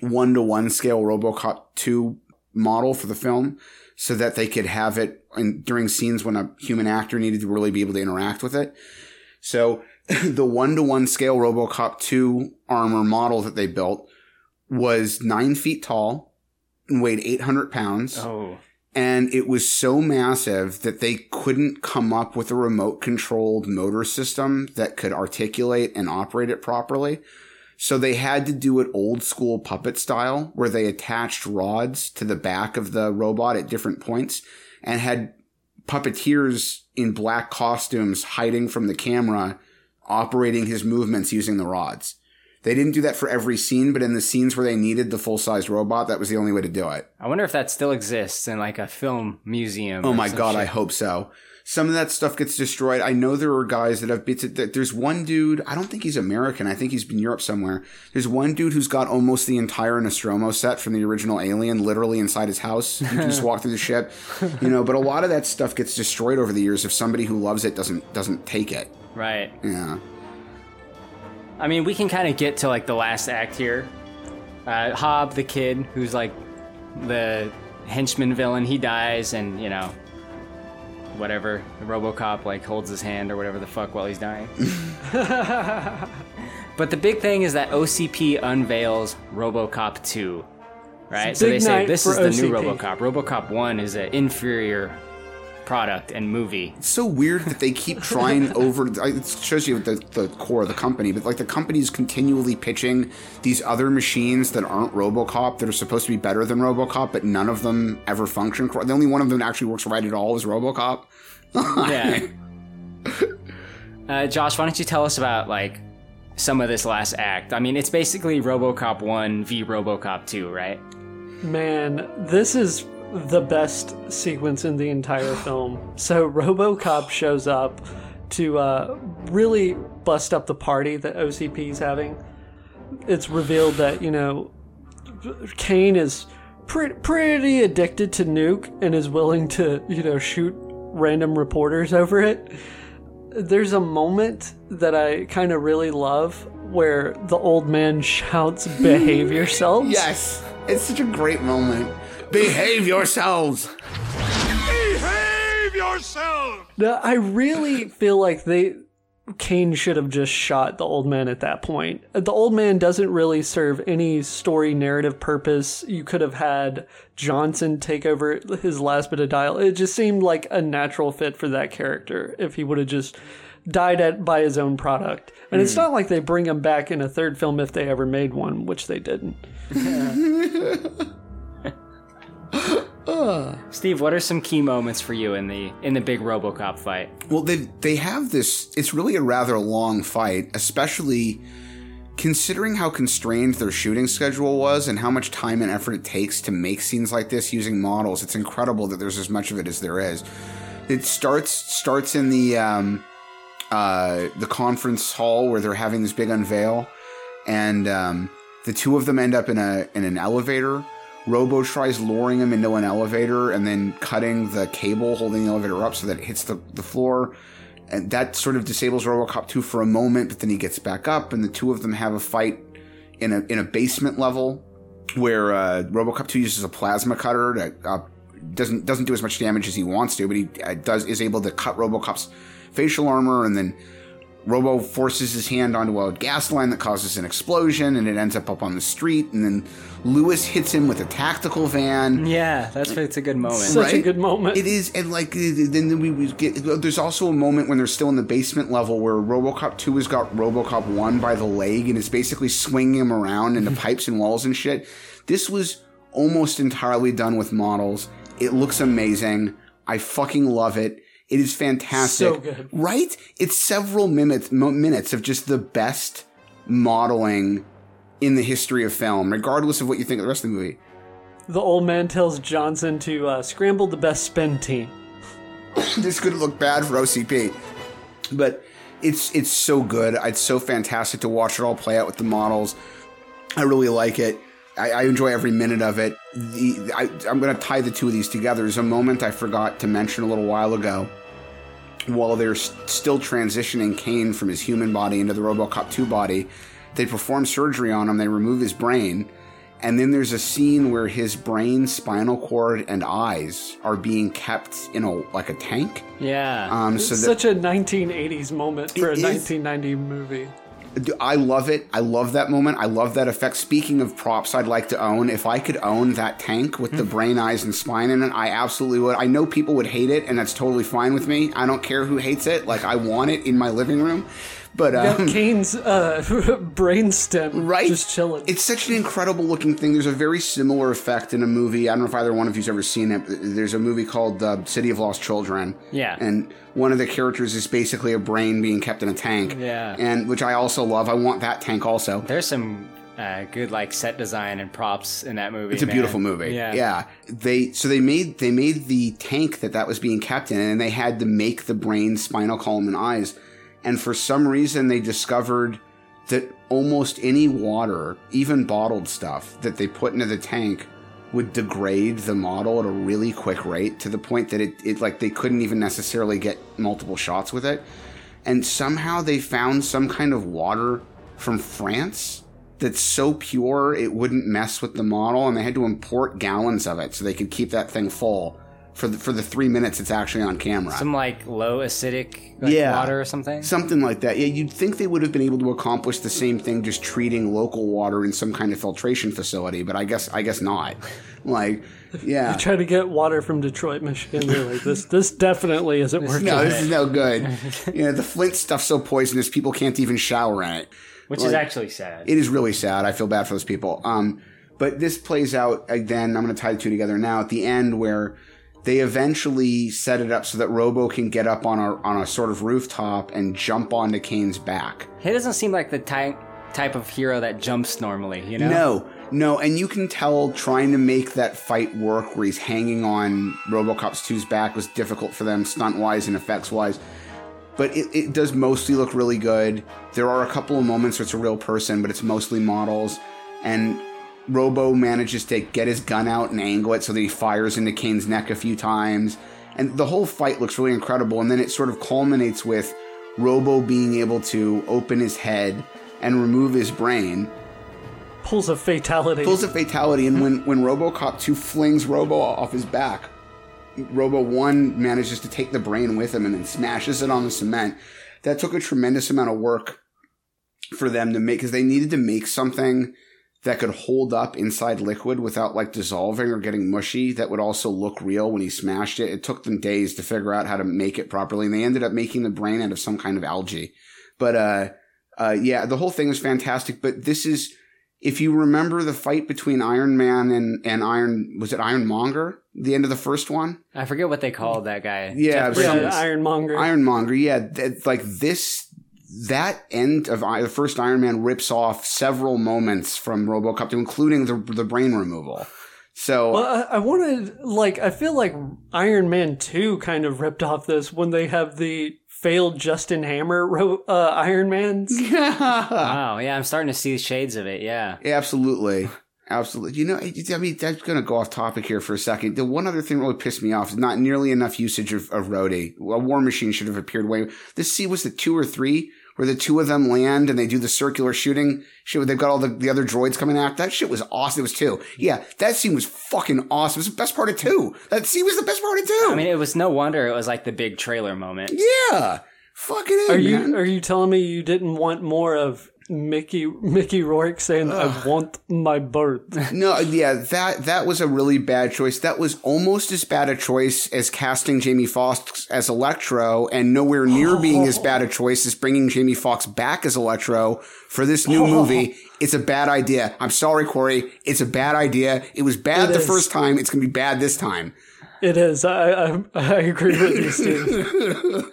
one to one scale RoboCop 2 model for the film so that they could have it in, during scenes when a human actor needed to really be able to interact with it. So the one to one scale Robocop 2 armor model that they built was nine feet tall and weighed 800 pounds. Oh. And it was so massive that they couldn't come up with a remote controlled motor system that could articulate and operate it properly. So they had to do it old school puppet style where they attached rods to the back of the robot at different points and had puppeteers in black costumes hiding from the camera operating his movements using the rods. They didn't do that for every scene, but in the scenes where they needed the full sized robot, that was the only way to do it. I wonder if that still exists in like a film museum. Oh my god, shit. I hope so. Some of that stuff gets destroyed. I know there are guys that have bits. That there's one dude. I don't think he's American. I think he's been Europe somewhere. There's one dude who's got almost the entire Nostromo set from the original Alien, literally inside his house. You can just walk through the ship, you know. But a lot of that stuff gets destroyed over the years if somebody who loves it doesn't doesn't take it. Right. Yeah. I mean, we can kind of get to like the last act here. Uh, Hob, the kid, who's like the henchman villain, he dies, and you know, whatever. The RoboCop like holds his hand or whatever the fuck while he's dying. but the big thing is that OCP unveils RoboCop 2. Right? So they say this is the new RoboCop. RoboCop 1 is an inferior product and movie. It's so weird that they keep trying over. It shows you the, the core of the company, but like the company's continually pitching these other machines that aren't RoboCop that are supposed to be better than RoboCop, but none of them ever function. correct. The only one of them that actually works right at all is RoboCop. yeah. Uh, Josh, why don't you tell us about like some of this last act? I mean, it's basically RoboCop 1 v RoboCop 2, right? Man, this is the best sequence in the entire film. So RoboCop shows up to uh, really bust up the party that OCP is having. It's revealed that you know Kane is pre- pretty addicted to Nuke and is willing to you know shoot random reporters over it. There's a moment that I kind of really love where the old man shouts, "Behave yourselves." Yes, it's such a great moment. Behave yourselves. Behave yourself! No, I really feel like they Kane should have just shot the old man at that point. The old man doesn't really serve any story narrative purpose. You could have had Johnson take over his last bit of dial. It just seemed like a natural fit for that character if he would have just died at by his own product. And it's Hmm. not like they bring him back in a third film if they ever made one, which they didn't. Steve, what are some key moments for you in the in the big RoboCop fight? Well, they they have this. It's really a rather long fight, especially considering how constrained their shooting schedule was and how much time and effort it takes to make scenes like this using models. It's incredible that there's as much of it as there is. It starts starts in the um, uh, the conference hall where they're having this big unveil, and um, the two of them end up in a in an elevator. Robo tries luring him into an elevator and then cutting the cable holding the elevator up so that it hits the, the floor. And that sort of disables Robocop 2 for a moment, but then he gets back up and the two of them have a fight in a in a basement level where uh, Robocop 2 uses a plasma cutter that uh, doesn't doesn't do as much damage as he wants to, but he uh, does is able to cut Robocop's facial armor and then Robo forces his hand onto a gas line that causes an explosion and it ends up up on the street and then Lewis hits him with a tactical van. Yeah, that's it's a good moment. Such a good moment. It is, and like then we we get. There's also a moment when they're still in the basement level where RoboCop two has got RoboCop one by the leg and is basically swinging him around into pipes and walls and shit. This was almost entirely done with models. It looks amazing. I fucking love it. It is fantastic. So good. right? It's several minutes mo- minutes of just the best modeling in the history of film, regardless of what you think of the rest of the movie. The old man tells Johnson to uh, scramble the best spin team. this could look bad for OCP, but it's it's so good. It's so fantastic to watch it all play out with the models. I really like it. I, I enjoy every minute of it. The, I, I'm going to tie the two of these together. There's a moment I forgot to mention a little while ago. While they're still transitioning Kane from his human body into the RoboCop 2 body, they perform surgery on him. They remove his brain, And then there's a scene where his brain, spinal cord, and eyes are being kept in a like a tank. Yeah. Um, It's so that such a 1980s moment for a It is. 1990 movie. I love it. I love that moment. I love that effect. Speaking of props, I'd like to own. If I could own that tank with the mm-hmm. brain, eyes, and spine in it, I absolutely would. I know people would hate it, and that's totally fine with me. I don't care who hates it. Like I want it in my living room. But Got um, Kane's uh, brain stem Right? just chilling. It's such an incredible looking thing. There's a very similar effect in a movie. I don't know if either one of you's ever seen it. There's a movie called uh, City of Lost Children. Yeah. And one of the characters is basically a brain being kept in a tank. Yeah. And which I also love. I want that tank also. There's some uh, good like set design and props in that movie. It's a man. beautiful movie. Yeah. Yeah. They so they made they made the tank that that was being kept in, and they had to make the brain, spinal column, and eyes. And for some reason, they discovered that almost any water, even bottled stuff, that they put into the tank would degrade the model at a really quick rate to the point that it, it like they couldn't even necessarily get multiple shots with it. And somehow they found some kind of water from France that's so pure it wouldn't mess with the model, and they had to import gallons of it so they could keep that thing full for the, for the three minutes it's actually on camera. Some like low acidic like, Yeah. water or something. Something like that. Yeah, you'd think they would have been able to accomplish the same thing just treating local water in some kind of filtration facility, but I guess I guess not. Like, yeah. Try to get water from Detroit, Michigan. They're like, this, this definitely isn't working. No, this is no good. you know, the Flint stuff's so poisonous people can't even shower in it. Which is actually sad. It is really sad. I feel bad for those people. Um, but this plays out again. I'm going to tie the two together now at the end where they eventually set it up so that Robo can get up on a on a sort of rooftop and jump onto Kane's back. He doesn't seem like the type type of hero that jumps normally. You know. No, no, and you can tell trying to make that fight work where he's hanging on RoboCop's 2's back was difficult for them stunt wise and effects wise. But it, it does mostly look really good. There are a couple of moments where it's a real person, but it's mostly models. And Robo manages to get his gun out and angle it so that he fires into Kane's neck a few times. And the whole fight looks really incredible. And then it sort of culminates with Robo being able to open his head and remove his brain Pulls a fatality. pulls a fatality, and when when RoboCop two flings Robo off his back, Robo one manages to take the brain with him and then smashes it on the cement. That took a tremendous amount of work for them to make because they needed to make something that could hold up inside liquid without like dissolving or getting mushy that would also look real when he smashed it. It took them days to figure out how to make it properly and they ended up making the brain out of some kind of algae. But uh uh yeah, the whole thing is fantastic, but this is if you remember the fight between Iron Man and, and Iron was it Ironmonger? The end of the first one? I forget what they called that guy. Yeah, Jeff but- Bridges. Yeah, Ironmonger. Ironmonger, yeah, th- like this that end of I- the first Iron Man rips off several moments from RoboCop, to including the the brain removal. So Well, I, I wanted, like, I feel like Iron Man 2 kind of ripped off this when they have the failed Justin Hammer ro- uh, Iron Mans. Wow. Yeah, I'm starting to see the shades of it. Yeah. Absolutely. Absolutely. You know, I I mean, that's going to go off topic here for a second. The one other thing that really pissed me off is not nearly enough usage of, of Rhodey. A War Machine should have appeared way. This scene was the two or three where the two of them land and they do the circular shooting. Shit, where they've got all the, the other droids coming out. That shit was awesome. It was two. Yeah, that scene was fucking awesome. It was the best part of two. That scene was the best part of two. I mean, it was no wonder it was like the big trailer moment. yeah. Fucking A, Are you man. are you telling me you didn't want more of Mickey Mickey Rourke saying I want my bird? No, yeah, that that was a really bad choice. That was almost as bad a choice as casting Jamie Foxx as Electro, and nowhere near being as bad a choice as bringing Jamie Foxx back as Electro for this new movie. It's a bad idea. I'm sorry, Corey. It's a bad idea. It was bad It the is. first time. It's gonna be bad this time. It is. I I, I agree with you, Steve.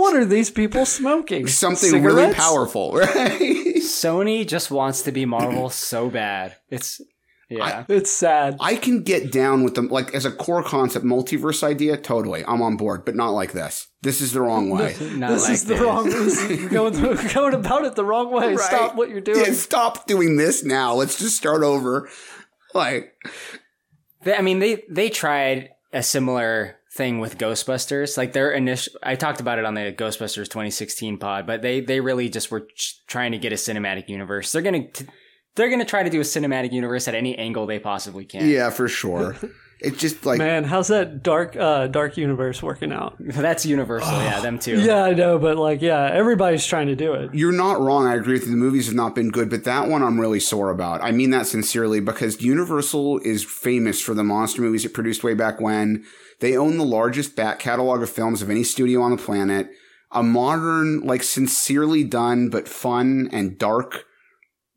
What are these people smoking? Something really powerful, right? Sony just wants to be Marvel so bad. It's yeah. It's sad. I can get down with them, like as a core concept, multiverse idea. Totally, I'm on board, but not like this. This is the wrong way. Not this like is the wrong. This is, you're going going about it the wrong way. Right. Stop what you're doing. Yeah, stop doing this now. Let's just start over. Like, They, I mean, they they tried a similar thing with Ghostbusters. Like their initial, I talked about it on the Ghostbusters 2016 pod, but they they really just were ch- trying to get a cinematic universe. They're gonna. T- they're going to try to do a cinematic universe at any angle they possibly can. Yeah, for sure. It's just like Man, how's that dark uh dark universe working out? That's Universal, yeah, them too. Yeah, I know, but like yeah, everybody's trying to do it. You're not wrong. I agree with you. The movies have not been good, but that one I'm really sore about. I mean that sincerely because Universal is famous for the monster movies it produced way back when. They own the largest back catalog of films of any studio on the planet. A modern, like sincerely done, but fun and dark,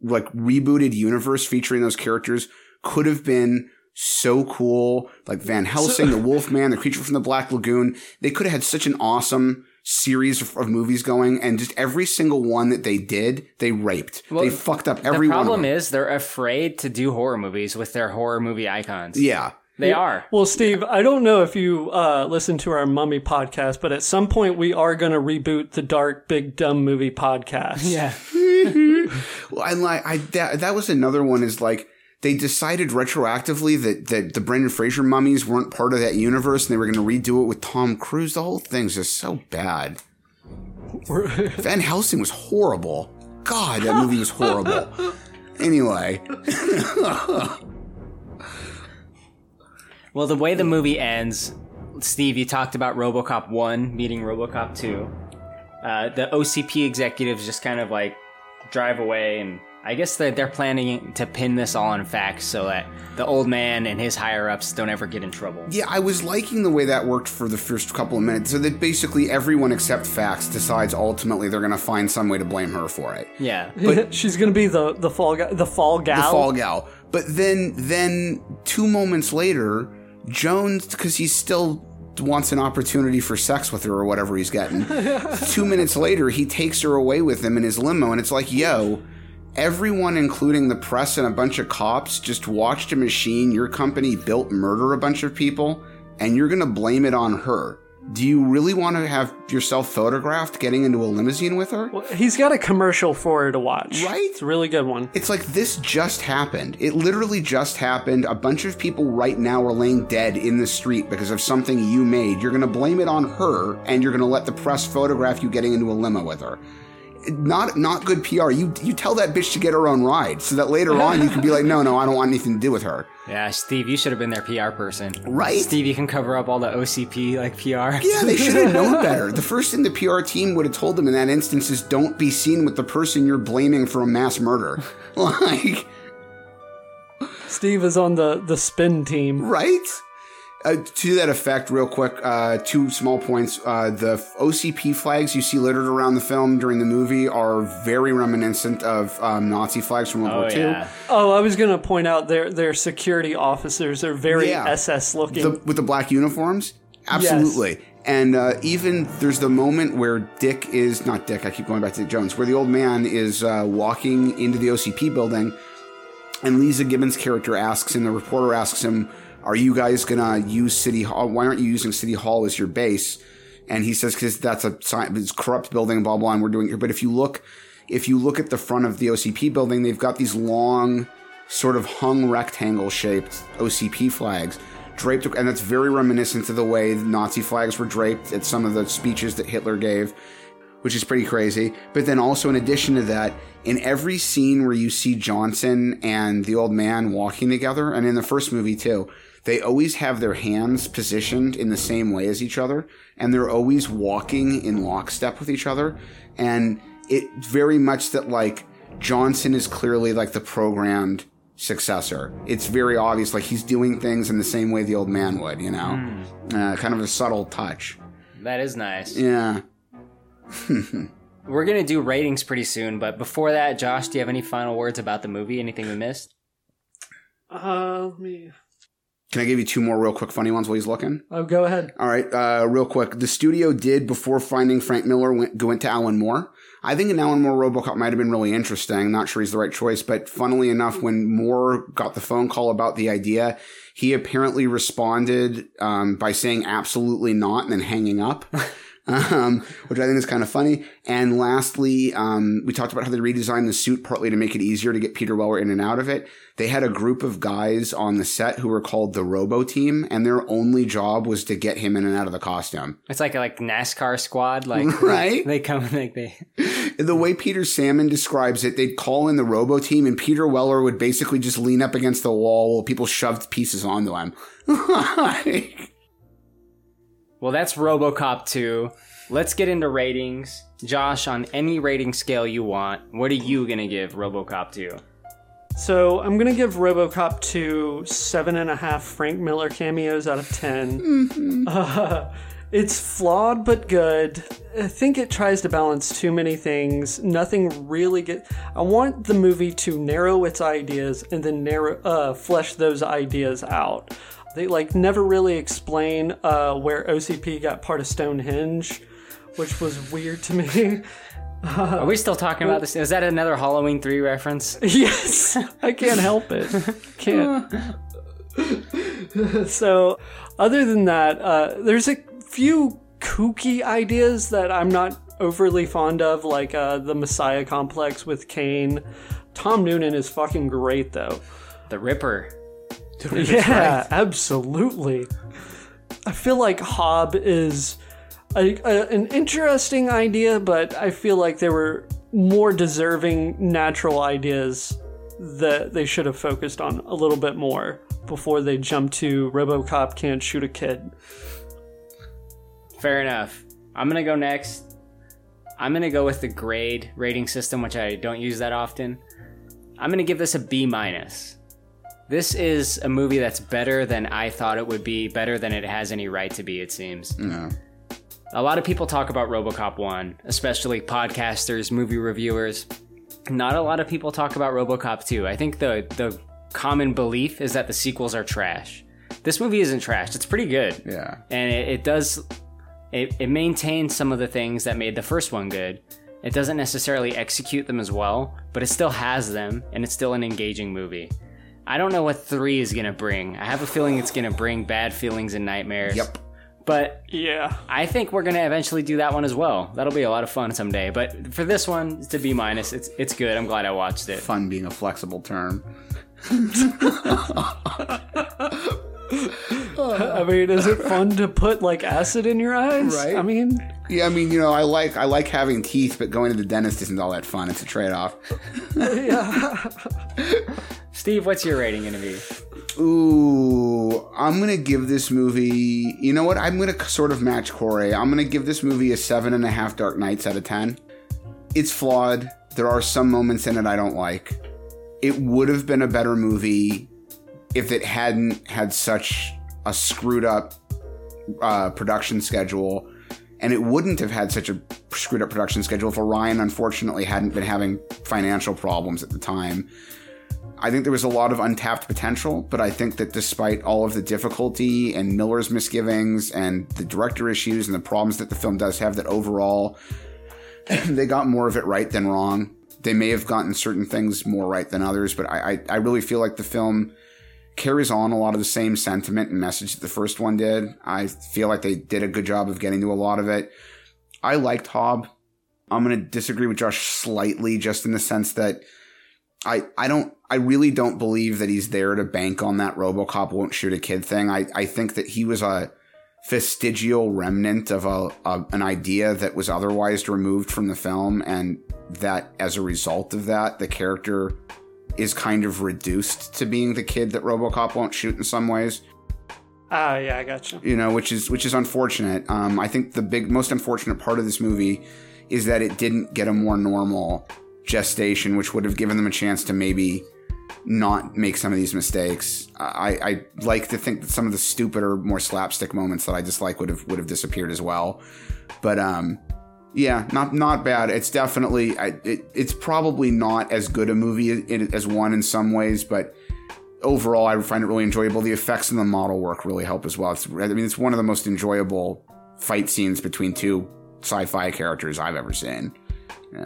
like rebooted universe featuring those characters could have been so cool. Like Van Helsing, the Wolfman, the Creature from the Black Lagoon. They could have had such an awesome series of, of movies going, and just every single one that they did, they raped. they fucked up every the one. problem is they're afraid to do horror movies with their horror movie icons. yeah. They are. Well, Steve, I don't know if you uh, listen to our Mummy podcast, but at some point we are going to reboot the Dark Big Dumb Movie podcast. Yeah. Well, I like I that that was another one is like they decided retroactively that that the Brendan Fraser mummies weren't part of that universe and they were going to redo it with Tom Cruise. The whole thing's just so bad. Van Helsing was horrible. God, that movie was horrible. Anyway, Well, the way the movie ends, Steve, you talked about RoboCop 1 meeting RoboCop 2. Uh, the OCP executives just kind of like drive away, and I guess that they're planning to pin this all on Faxx so that the old man and his higher ups don't ever get in trouble. yeah, I was liking the way that worked for the first couple of minutes. So that basically everyone except Faxx decides ultimately they're going to find some way to blame her for it. Yeah. But she's going to be the the fall guy, the fall gal. the fall gal. But then, then two moments later, Jones, because he still wants an opportunity for sex with her or whatever he's getting. two minutes later, he takes her away with him in his limo, and it's like, yo. Everyone, including the press and a bunch of cops, just watched a machine your company built murder a bunch of people, and you're gonna blame it on her. Do you really want to have yourself photographed getting into a limousine with her? He's got a commercial for her to watch. Right? It's a really good one. It's like this just happened. It literally just happened. A bunch of people right now are laying dead in the street because of something you made. You're going to blame it on her and you're going to let the press photograph you getting into a limo with her. Not not good PR. You you tell that bitch to get her own ride so that later on you can be like, "No, no, I don't want anything to do with her." Yeah, Steve, you should have been their PR person. Right? Steve, you can cover up all the OCP like PR. Yeah, they should have known better. The first thing the PR team would have told them in that instance is don't be seen with the person you're blaming for a mass murder. Like, Steve is on the the spin team. right? Uh, to that effect, real quick, uh, two small points. Uh, the OCP flags you see littered around the film during the movie are very reminiscent of um, Nazi flags from World Oh, War II. yeah. Oh, I was going to point out their their security officers are very Yeah. SS looking. The, with the black uniforms? Absolutely. And uh, even there's the moment where Dick is not Dick. I keep going back to Dick Jones, where the old man is uh, walking into the OCP building, and Leeza Gibbons' character asks him. The reporter asks him, "Are you guys gonna use City Hall? Why aren't you using City Hall as your base?" And he says, "Because that's a it's corrupt building, blah blah." And we're doing here. But if you look, if you look at the front of the OCP building, they've got these long, sort of hung rectangle shaped OCP flags draped, and that's very reminiscent of the way Nazi flags were draped at some of the speeches that Hitler gave, which is pretty crazy. But then also, in addition to that, in every scene where you see Johnson and the old man walking together, and in the first movie too, they always have their hands positioned in the same way as each other, and they're always walking in lockstep with each other. And it very much that like Johnson is clearly like the programmed successor. It's very obvious, like he's doing things in the same way the old man would, you know? Uh, kind of a subtle touch. That is nice. Yeah. We're gonna do ratings pretty soon, but before that, Josh, do you have any final words about the movie? Anything we missed? Uh, let me. Can I give you two more real quick funny ones while he's looking? Oh, go ahead. All right, uh, real quick. The studio did before finding Frank Miller went, went to Alan Moore. I think an Alan Moore RoboCop might have been really interesting. Not sure he's the right choice, but funnily enough, when Moore got the phone call about the idea, he apparently responded um, by saying absolutely not and then hanging up. um, which I think is kind of funny. And lastly, um, we talked about how they redesigned the suit partly to make it easier to get Peter Weller in and out of it. They had a group of guys on the set who were called the Robo Team, and their only job was to get him in and out of the costume. It's like a like NASCAR squad, like Right? They come like they. The way Peter Sammon describes it, they'd call in the Robo Team, and Peter Weller would basically just lean up against the wall while people shoved pieces onto him. Well, that's RoboCop 2. Let's get into ratings. Josh, on any rating scale you want, what are you gonna give RoboCop 2? So I'm gonna give RoboCop 2 seven and a half Frank Miller cameos out of 10 Uh, it's flawed but good. I think it tries to balance too many things. Nothing really get. I want the movie to narrow its ideas and then narrow, uh, flesh those ideas out. They like never really explain uh, where OCP got part of Stonehenge, which was weird to me. Are we still talking about this? Is that another Halloween 3 reference? yes, I can't help it. Can't. so, other than that, uh, there's a few kooky ideas that I'm not overly fond of, like uh, the Messiah complex with Kane. Tom Noonan is fucking great, though. The Ripper. Yeah, absolutely. I feel like Hob is a, a, an interesting idea, but I feel like there were more deserving natural ideas that they should have focused on a little bit more before they jumped to RoboCop can't shoot a kid. Fair enough. I'm gonna go next. I'm gonna go with the grade rating system, which I don't use that often. I'm gonna give this a B minus. This is a movie that's better than I thought it would be, better than it has any right to be, it seems. No. A lot of people talk about Robocop 1, especially podcasters, movie reviewers. Not a lot of people talk about Robocop 2. I think the the common belief is that the sequels are trash. This movie isn't trash. It's pretty good. Yeah. And it, it does it, it maintains some of the things that made the first one good. It doesn't necessarily execute them as well, but it still has them and it's still an engaging movie. I don't know what 3 is going to bring. I have a feeling it's going to bring bad feelings and nightmares. Yep. But Yeah. I think we're gonna eventually do that one as well. That'll be a lot of fun someday. But for this one, it's a B minus. It's it's good. I'm glad I watched it. Fun being a flexible term. I mean, is it fun to put like acid in your eyes? Right. I mean, Yeah, I mean, you know, I like I like having teeth, but going to the dentist isn't all that fun. It's a trade off. yeah. Steve, what's your rating gonna be? Ooh, I'm gonna give this movie. You know what? I'm gonna sort of match Corey. I'm gonna give this movie a seven and a half Dark Knights out of ten. It's flawed. There are some moments in it I don't like. It would have been a better movie if it hadn't had such a screwed up uh, production schedule, and it wouldn't have had such a screwed up production schedule if Orion unfortunately hadn't been having financial problems at the time. I think there was a lot of untapped potential, but I think that despite all of the difficulty and Miller's misgivings and the director issues and the problems that the film does have, that overall they got more of it right than wrong. They may have gotten certain things more right than others, but I, I, I really feel like the film carries on a lot of the same sentiment and message that the first one did. I feel like they did a good job of getting to a lot of it. I liked Hob. I'm going to disagree with Josh slightly, just in the sense that I, I don't I really don't believe that he's there to bank on that RoboCop won't shoot a kid thing. I, I think that he was a vestigial remnant of a, a an idea that was otherwise removed from the film, and that as a result of that, the character is kind of reduced to being the kid that RoboCop won't shoot in some ways ah, yeah, I gotcha. you know, which is which is unfortunate. Um, I think the big most unfortunate part of this movie is that it didn't get a more normal gestation, which would have given them a chance to maybe not make some of these mistakes. I, I like to think that some of the stupider, more slapstick moments that I dislike would have would have disappeared as well. But um, yeah, not not bad. It's definitely I, it, it's probably not as good a movie as, one in some ways, but overall, I find it really enjoyable. The effects and the model work really help as well. It's, I mean, it's one of the most enjoyable fight scenes between two sci-fi characters I've ever seen.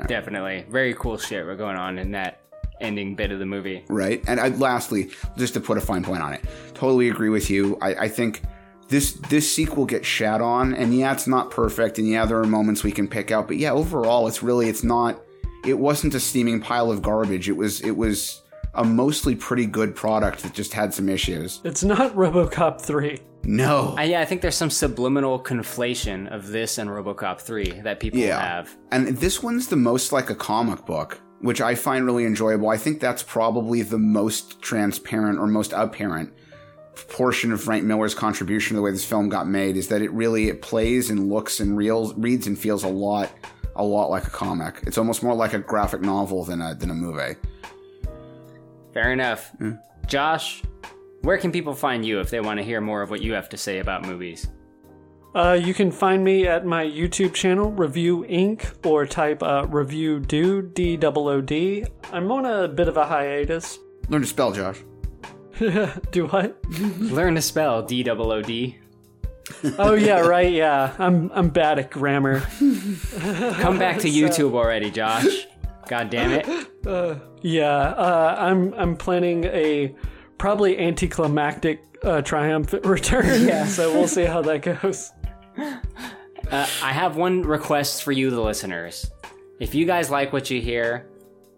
Definitely. Very cool shit we're going on in that ending bit of the movie. Right. And I, lastly, just to put a fine point on it, totally agree with you. I, I think this this sequel gets shat on, and yeah, it's not perfect, and yeah, there are moments we can pick out, but yeah, overall, it's really it's not. It wasn't a steaming pile of garbage. It was it was a mostly pretty good product that just had some issues. It's not RoboCop 3. No. Uh, yeah, I think there's some subliminal conflation of this and RoboCop 3 that people Yeah. have. And this one's the most like a comic book, which I find really enjoyable. I think that's probably the most transparent or most apparent portion of Frank Miller's contribution to the way this film got made is that it really it plays and looks and reels, reads and feels a lot a lot like a comic. It's almost more like a graphic novel than a than a movie. Fair enough. Josh, where can people find you if they want to hear more of what you have to say about movies? Uh, you can find me at my YouTube channel, Review Inc., or type uh, Review Do, D O O D. I'm on a bit of a hiatus. Learn to spell, Josh. Do what? Learn to spell D O O D. Oh yeah, right. Yeah, I'm I'm bad at grammar. Come back to YouTube already, Josh. God damn it. Uh, yeah, uh, I'm I'm planning a probably anticlimactic uh, triumphant return. Yeah. so we'll see how that goes. Uh, I have one request for you, the listeners. If you guys like what you hear,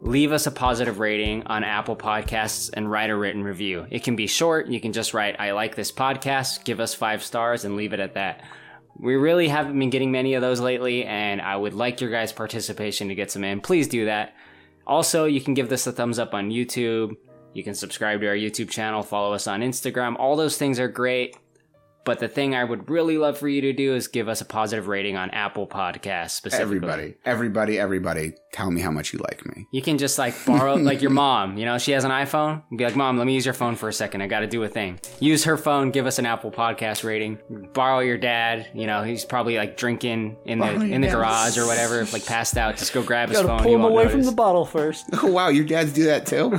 leave us a positive rating on Apple Podcasts and write a written review. It can be short. You can just write, I like this podcast, give us five stars, and leave it at that. We really haven't been getting many of those lately, and I would like your guys' participation to get some in. Please do that. Also, you can give this a thumbs up on YouTube. You can subscribe to our YouTube channel, follow us on Instagram. All those things are great. But the thing I would really love for you to do is give us a positive rating on Apple Podcasts specifically. Everybody, everybody, everybody, tell me how much you like me. You can just like borrow, like your mom, you know, she has an iPhone. Be like, Mom, let me use your phone for a second. I got to do a thing. Use her phone, give us an Apple Podcast rating. Borrow your dad, you know, he's probably like drinking in the in the dad. garage or whatever, like passed out. Just go grab his phone. pull him won't away from the bottle first. Oh wow, your dads do that too.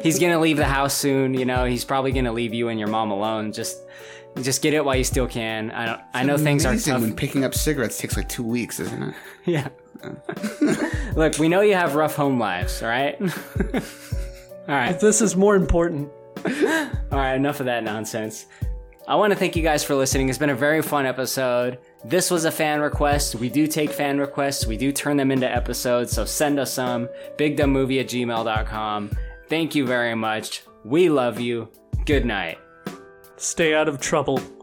He's gonna leave the house soon. You know, he's probably gonna leave you and your mom alone. Just, just get it while you still can. I don't. I know things are Amazing tough. when picking up cigarettes takes like two weeks, isn't it? Yeah. Look, we know you have rough home lives. All right. all right. This is more important. All right, enough of that nonsense. I want to thank you guys for listening. It's been a very fun episode. This was a fan request. We do take fan requests, we do turn them into episodes, so send us some. BigDumbMovie at gmail.com. Thank you very much. We love you. Good night. Stay out of trouble.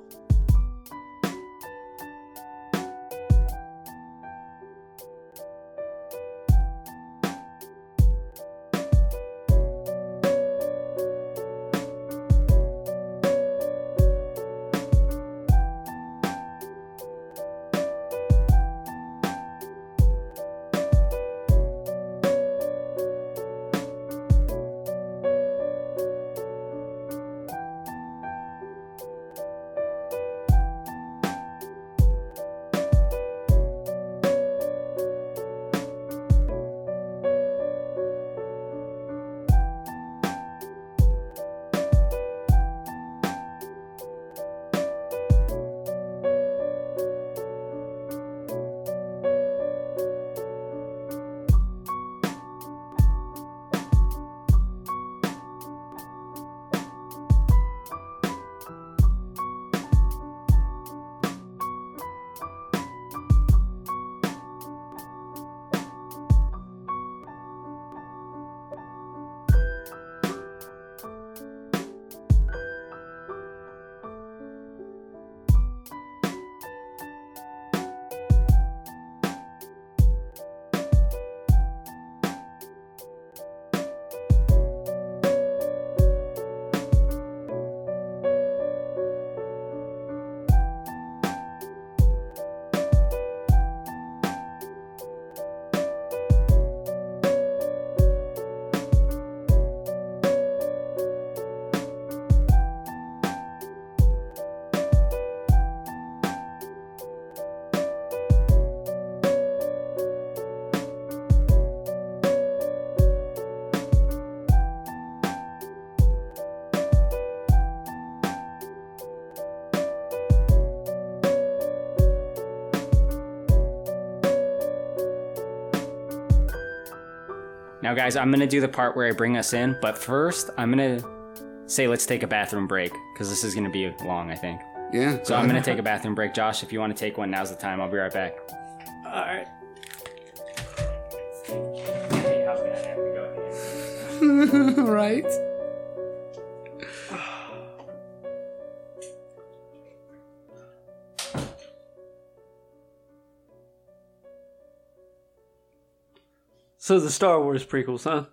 Now, guys, I'm going to do the part where I bring us in, but first, I'm going to say let's take a bathroom break because this is going to be long, I think. Yeah. So I'm going to take a bathroom break. Josh, if you want to take one, now's the time. I'll be right back. All right. right. So the Star Wars prequels, huh?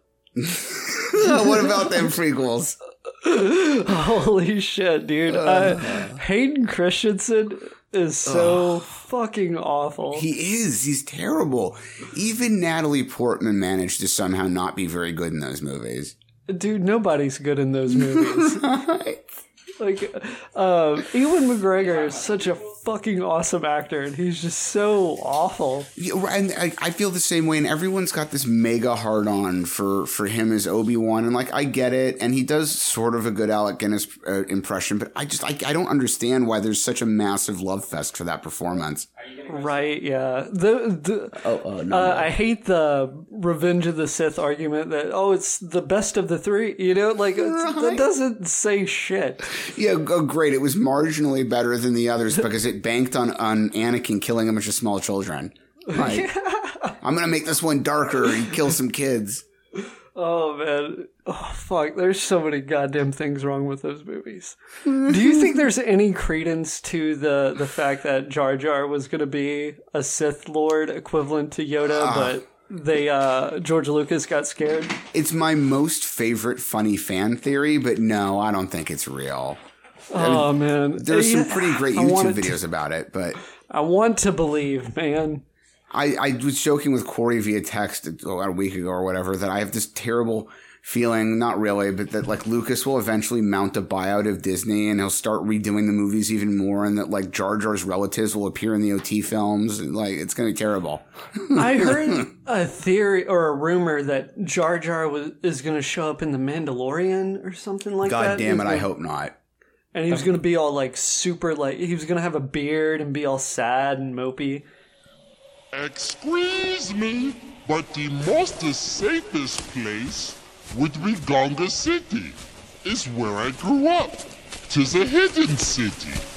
what about them prequels? Holy shit, dude! Uh, Hayden Christensen is so fucking awful. He is. He's terrible. Even Natalie Portman managed to somehow not be very good in those movies. Dude, nobody's good in those movies. like, um, Ewan McGregor is such a fucking awesome actor, and he's just so awful. Yeah, and I, I feel the same way. And everyone's got this mega hard on for for him as Obi Wan, and like I get it, and he does sort of a good Alec Guinness uh, impression, but I just I, I don't understand why there's such a massive love fest for that performance. Right? Yeah. The the Oh, oh no, uh, no. I hate the Revenge of the Sith argument that oh, it's the best of the three. You know, like it's, that doesn't say shit. Yeah, oh, great. It was marginally better than the others because it banked on on Anakin killing a bunch of small children. Like, I'm gonna make this one darker and kill some kids. Oh man. Oh fuck. There's so many goddamn things wrong with those movies. Do you think there's any credence to the the fact that Jar Jar was going to be a Sith Lord equivalent to Yoda, Ah. but they uh George Lucas got scared? It's my most favorite funny fan theory, but no, I don't think it's real. Oh man. There's some pretty great YouTube wanted to- videos about it, but I want to believe, man. I, I was joking with Corey via text oh, a week ago or whatever that I have this terrible feeling, not really, but that like Lucas will eventually mount a buyout of Disney and he'll start redoing the movies even more and that like Jar Jar's relatives will appear in the OT films. Like it's going to be terrible. I heard a theory or a rumor that Jar Jar was, is going to show up in The Mandalorian or something like that. God damn it, I hope not. And he was um, going to be all like super, like, he was going to have a beard and be all sad and mopey. Excuse me, but the most safest place would be Gunga City. It's where I grew up. Tis a hidden city.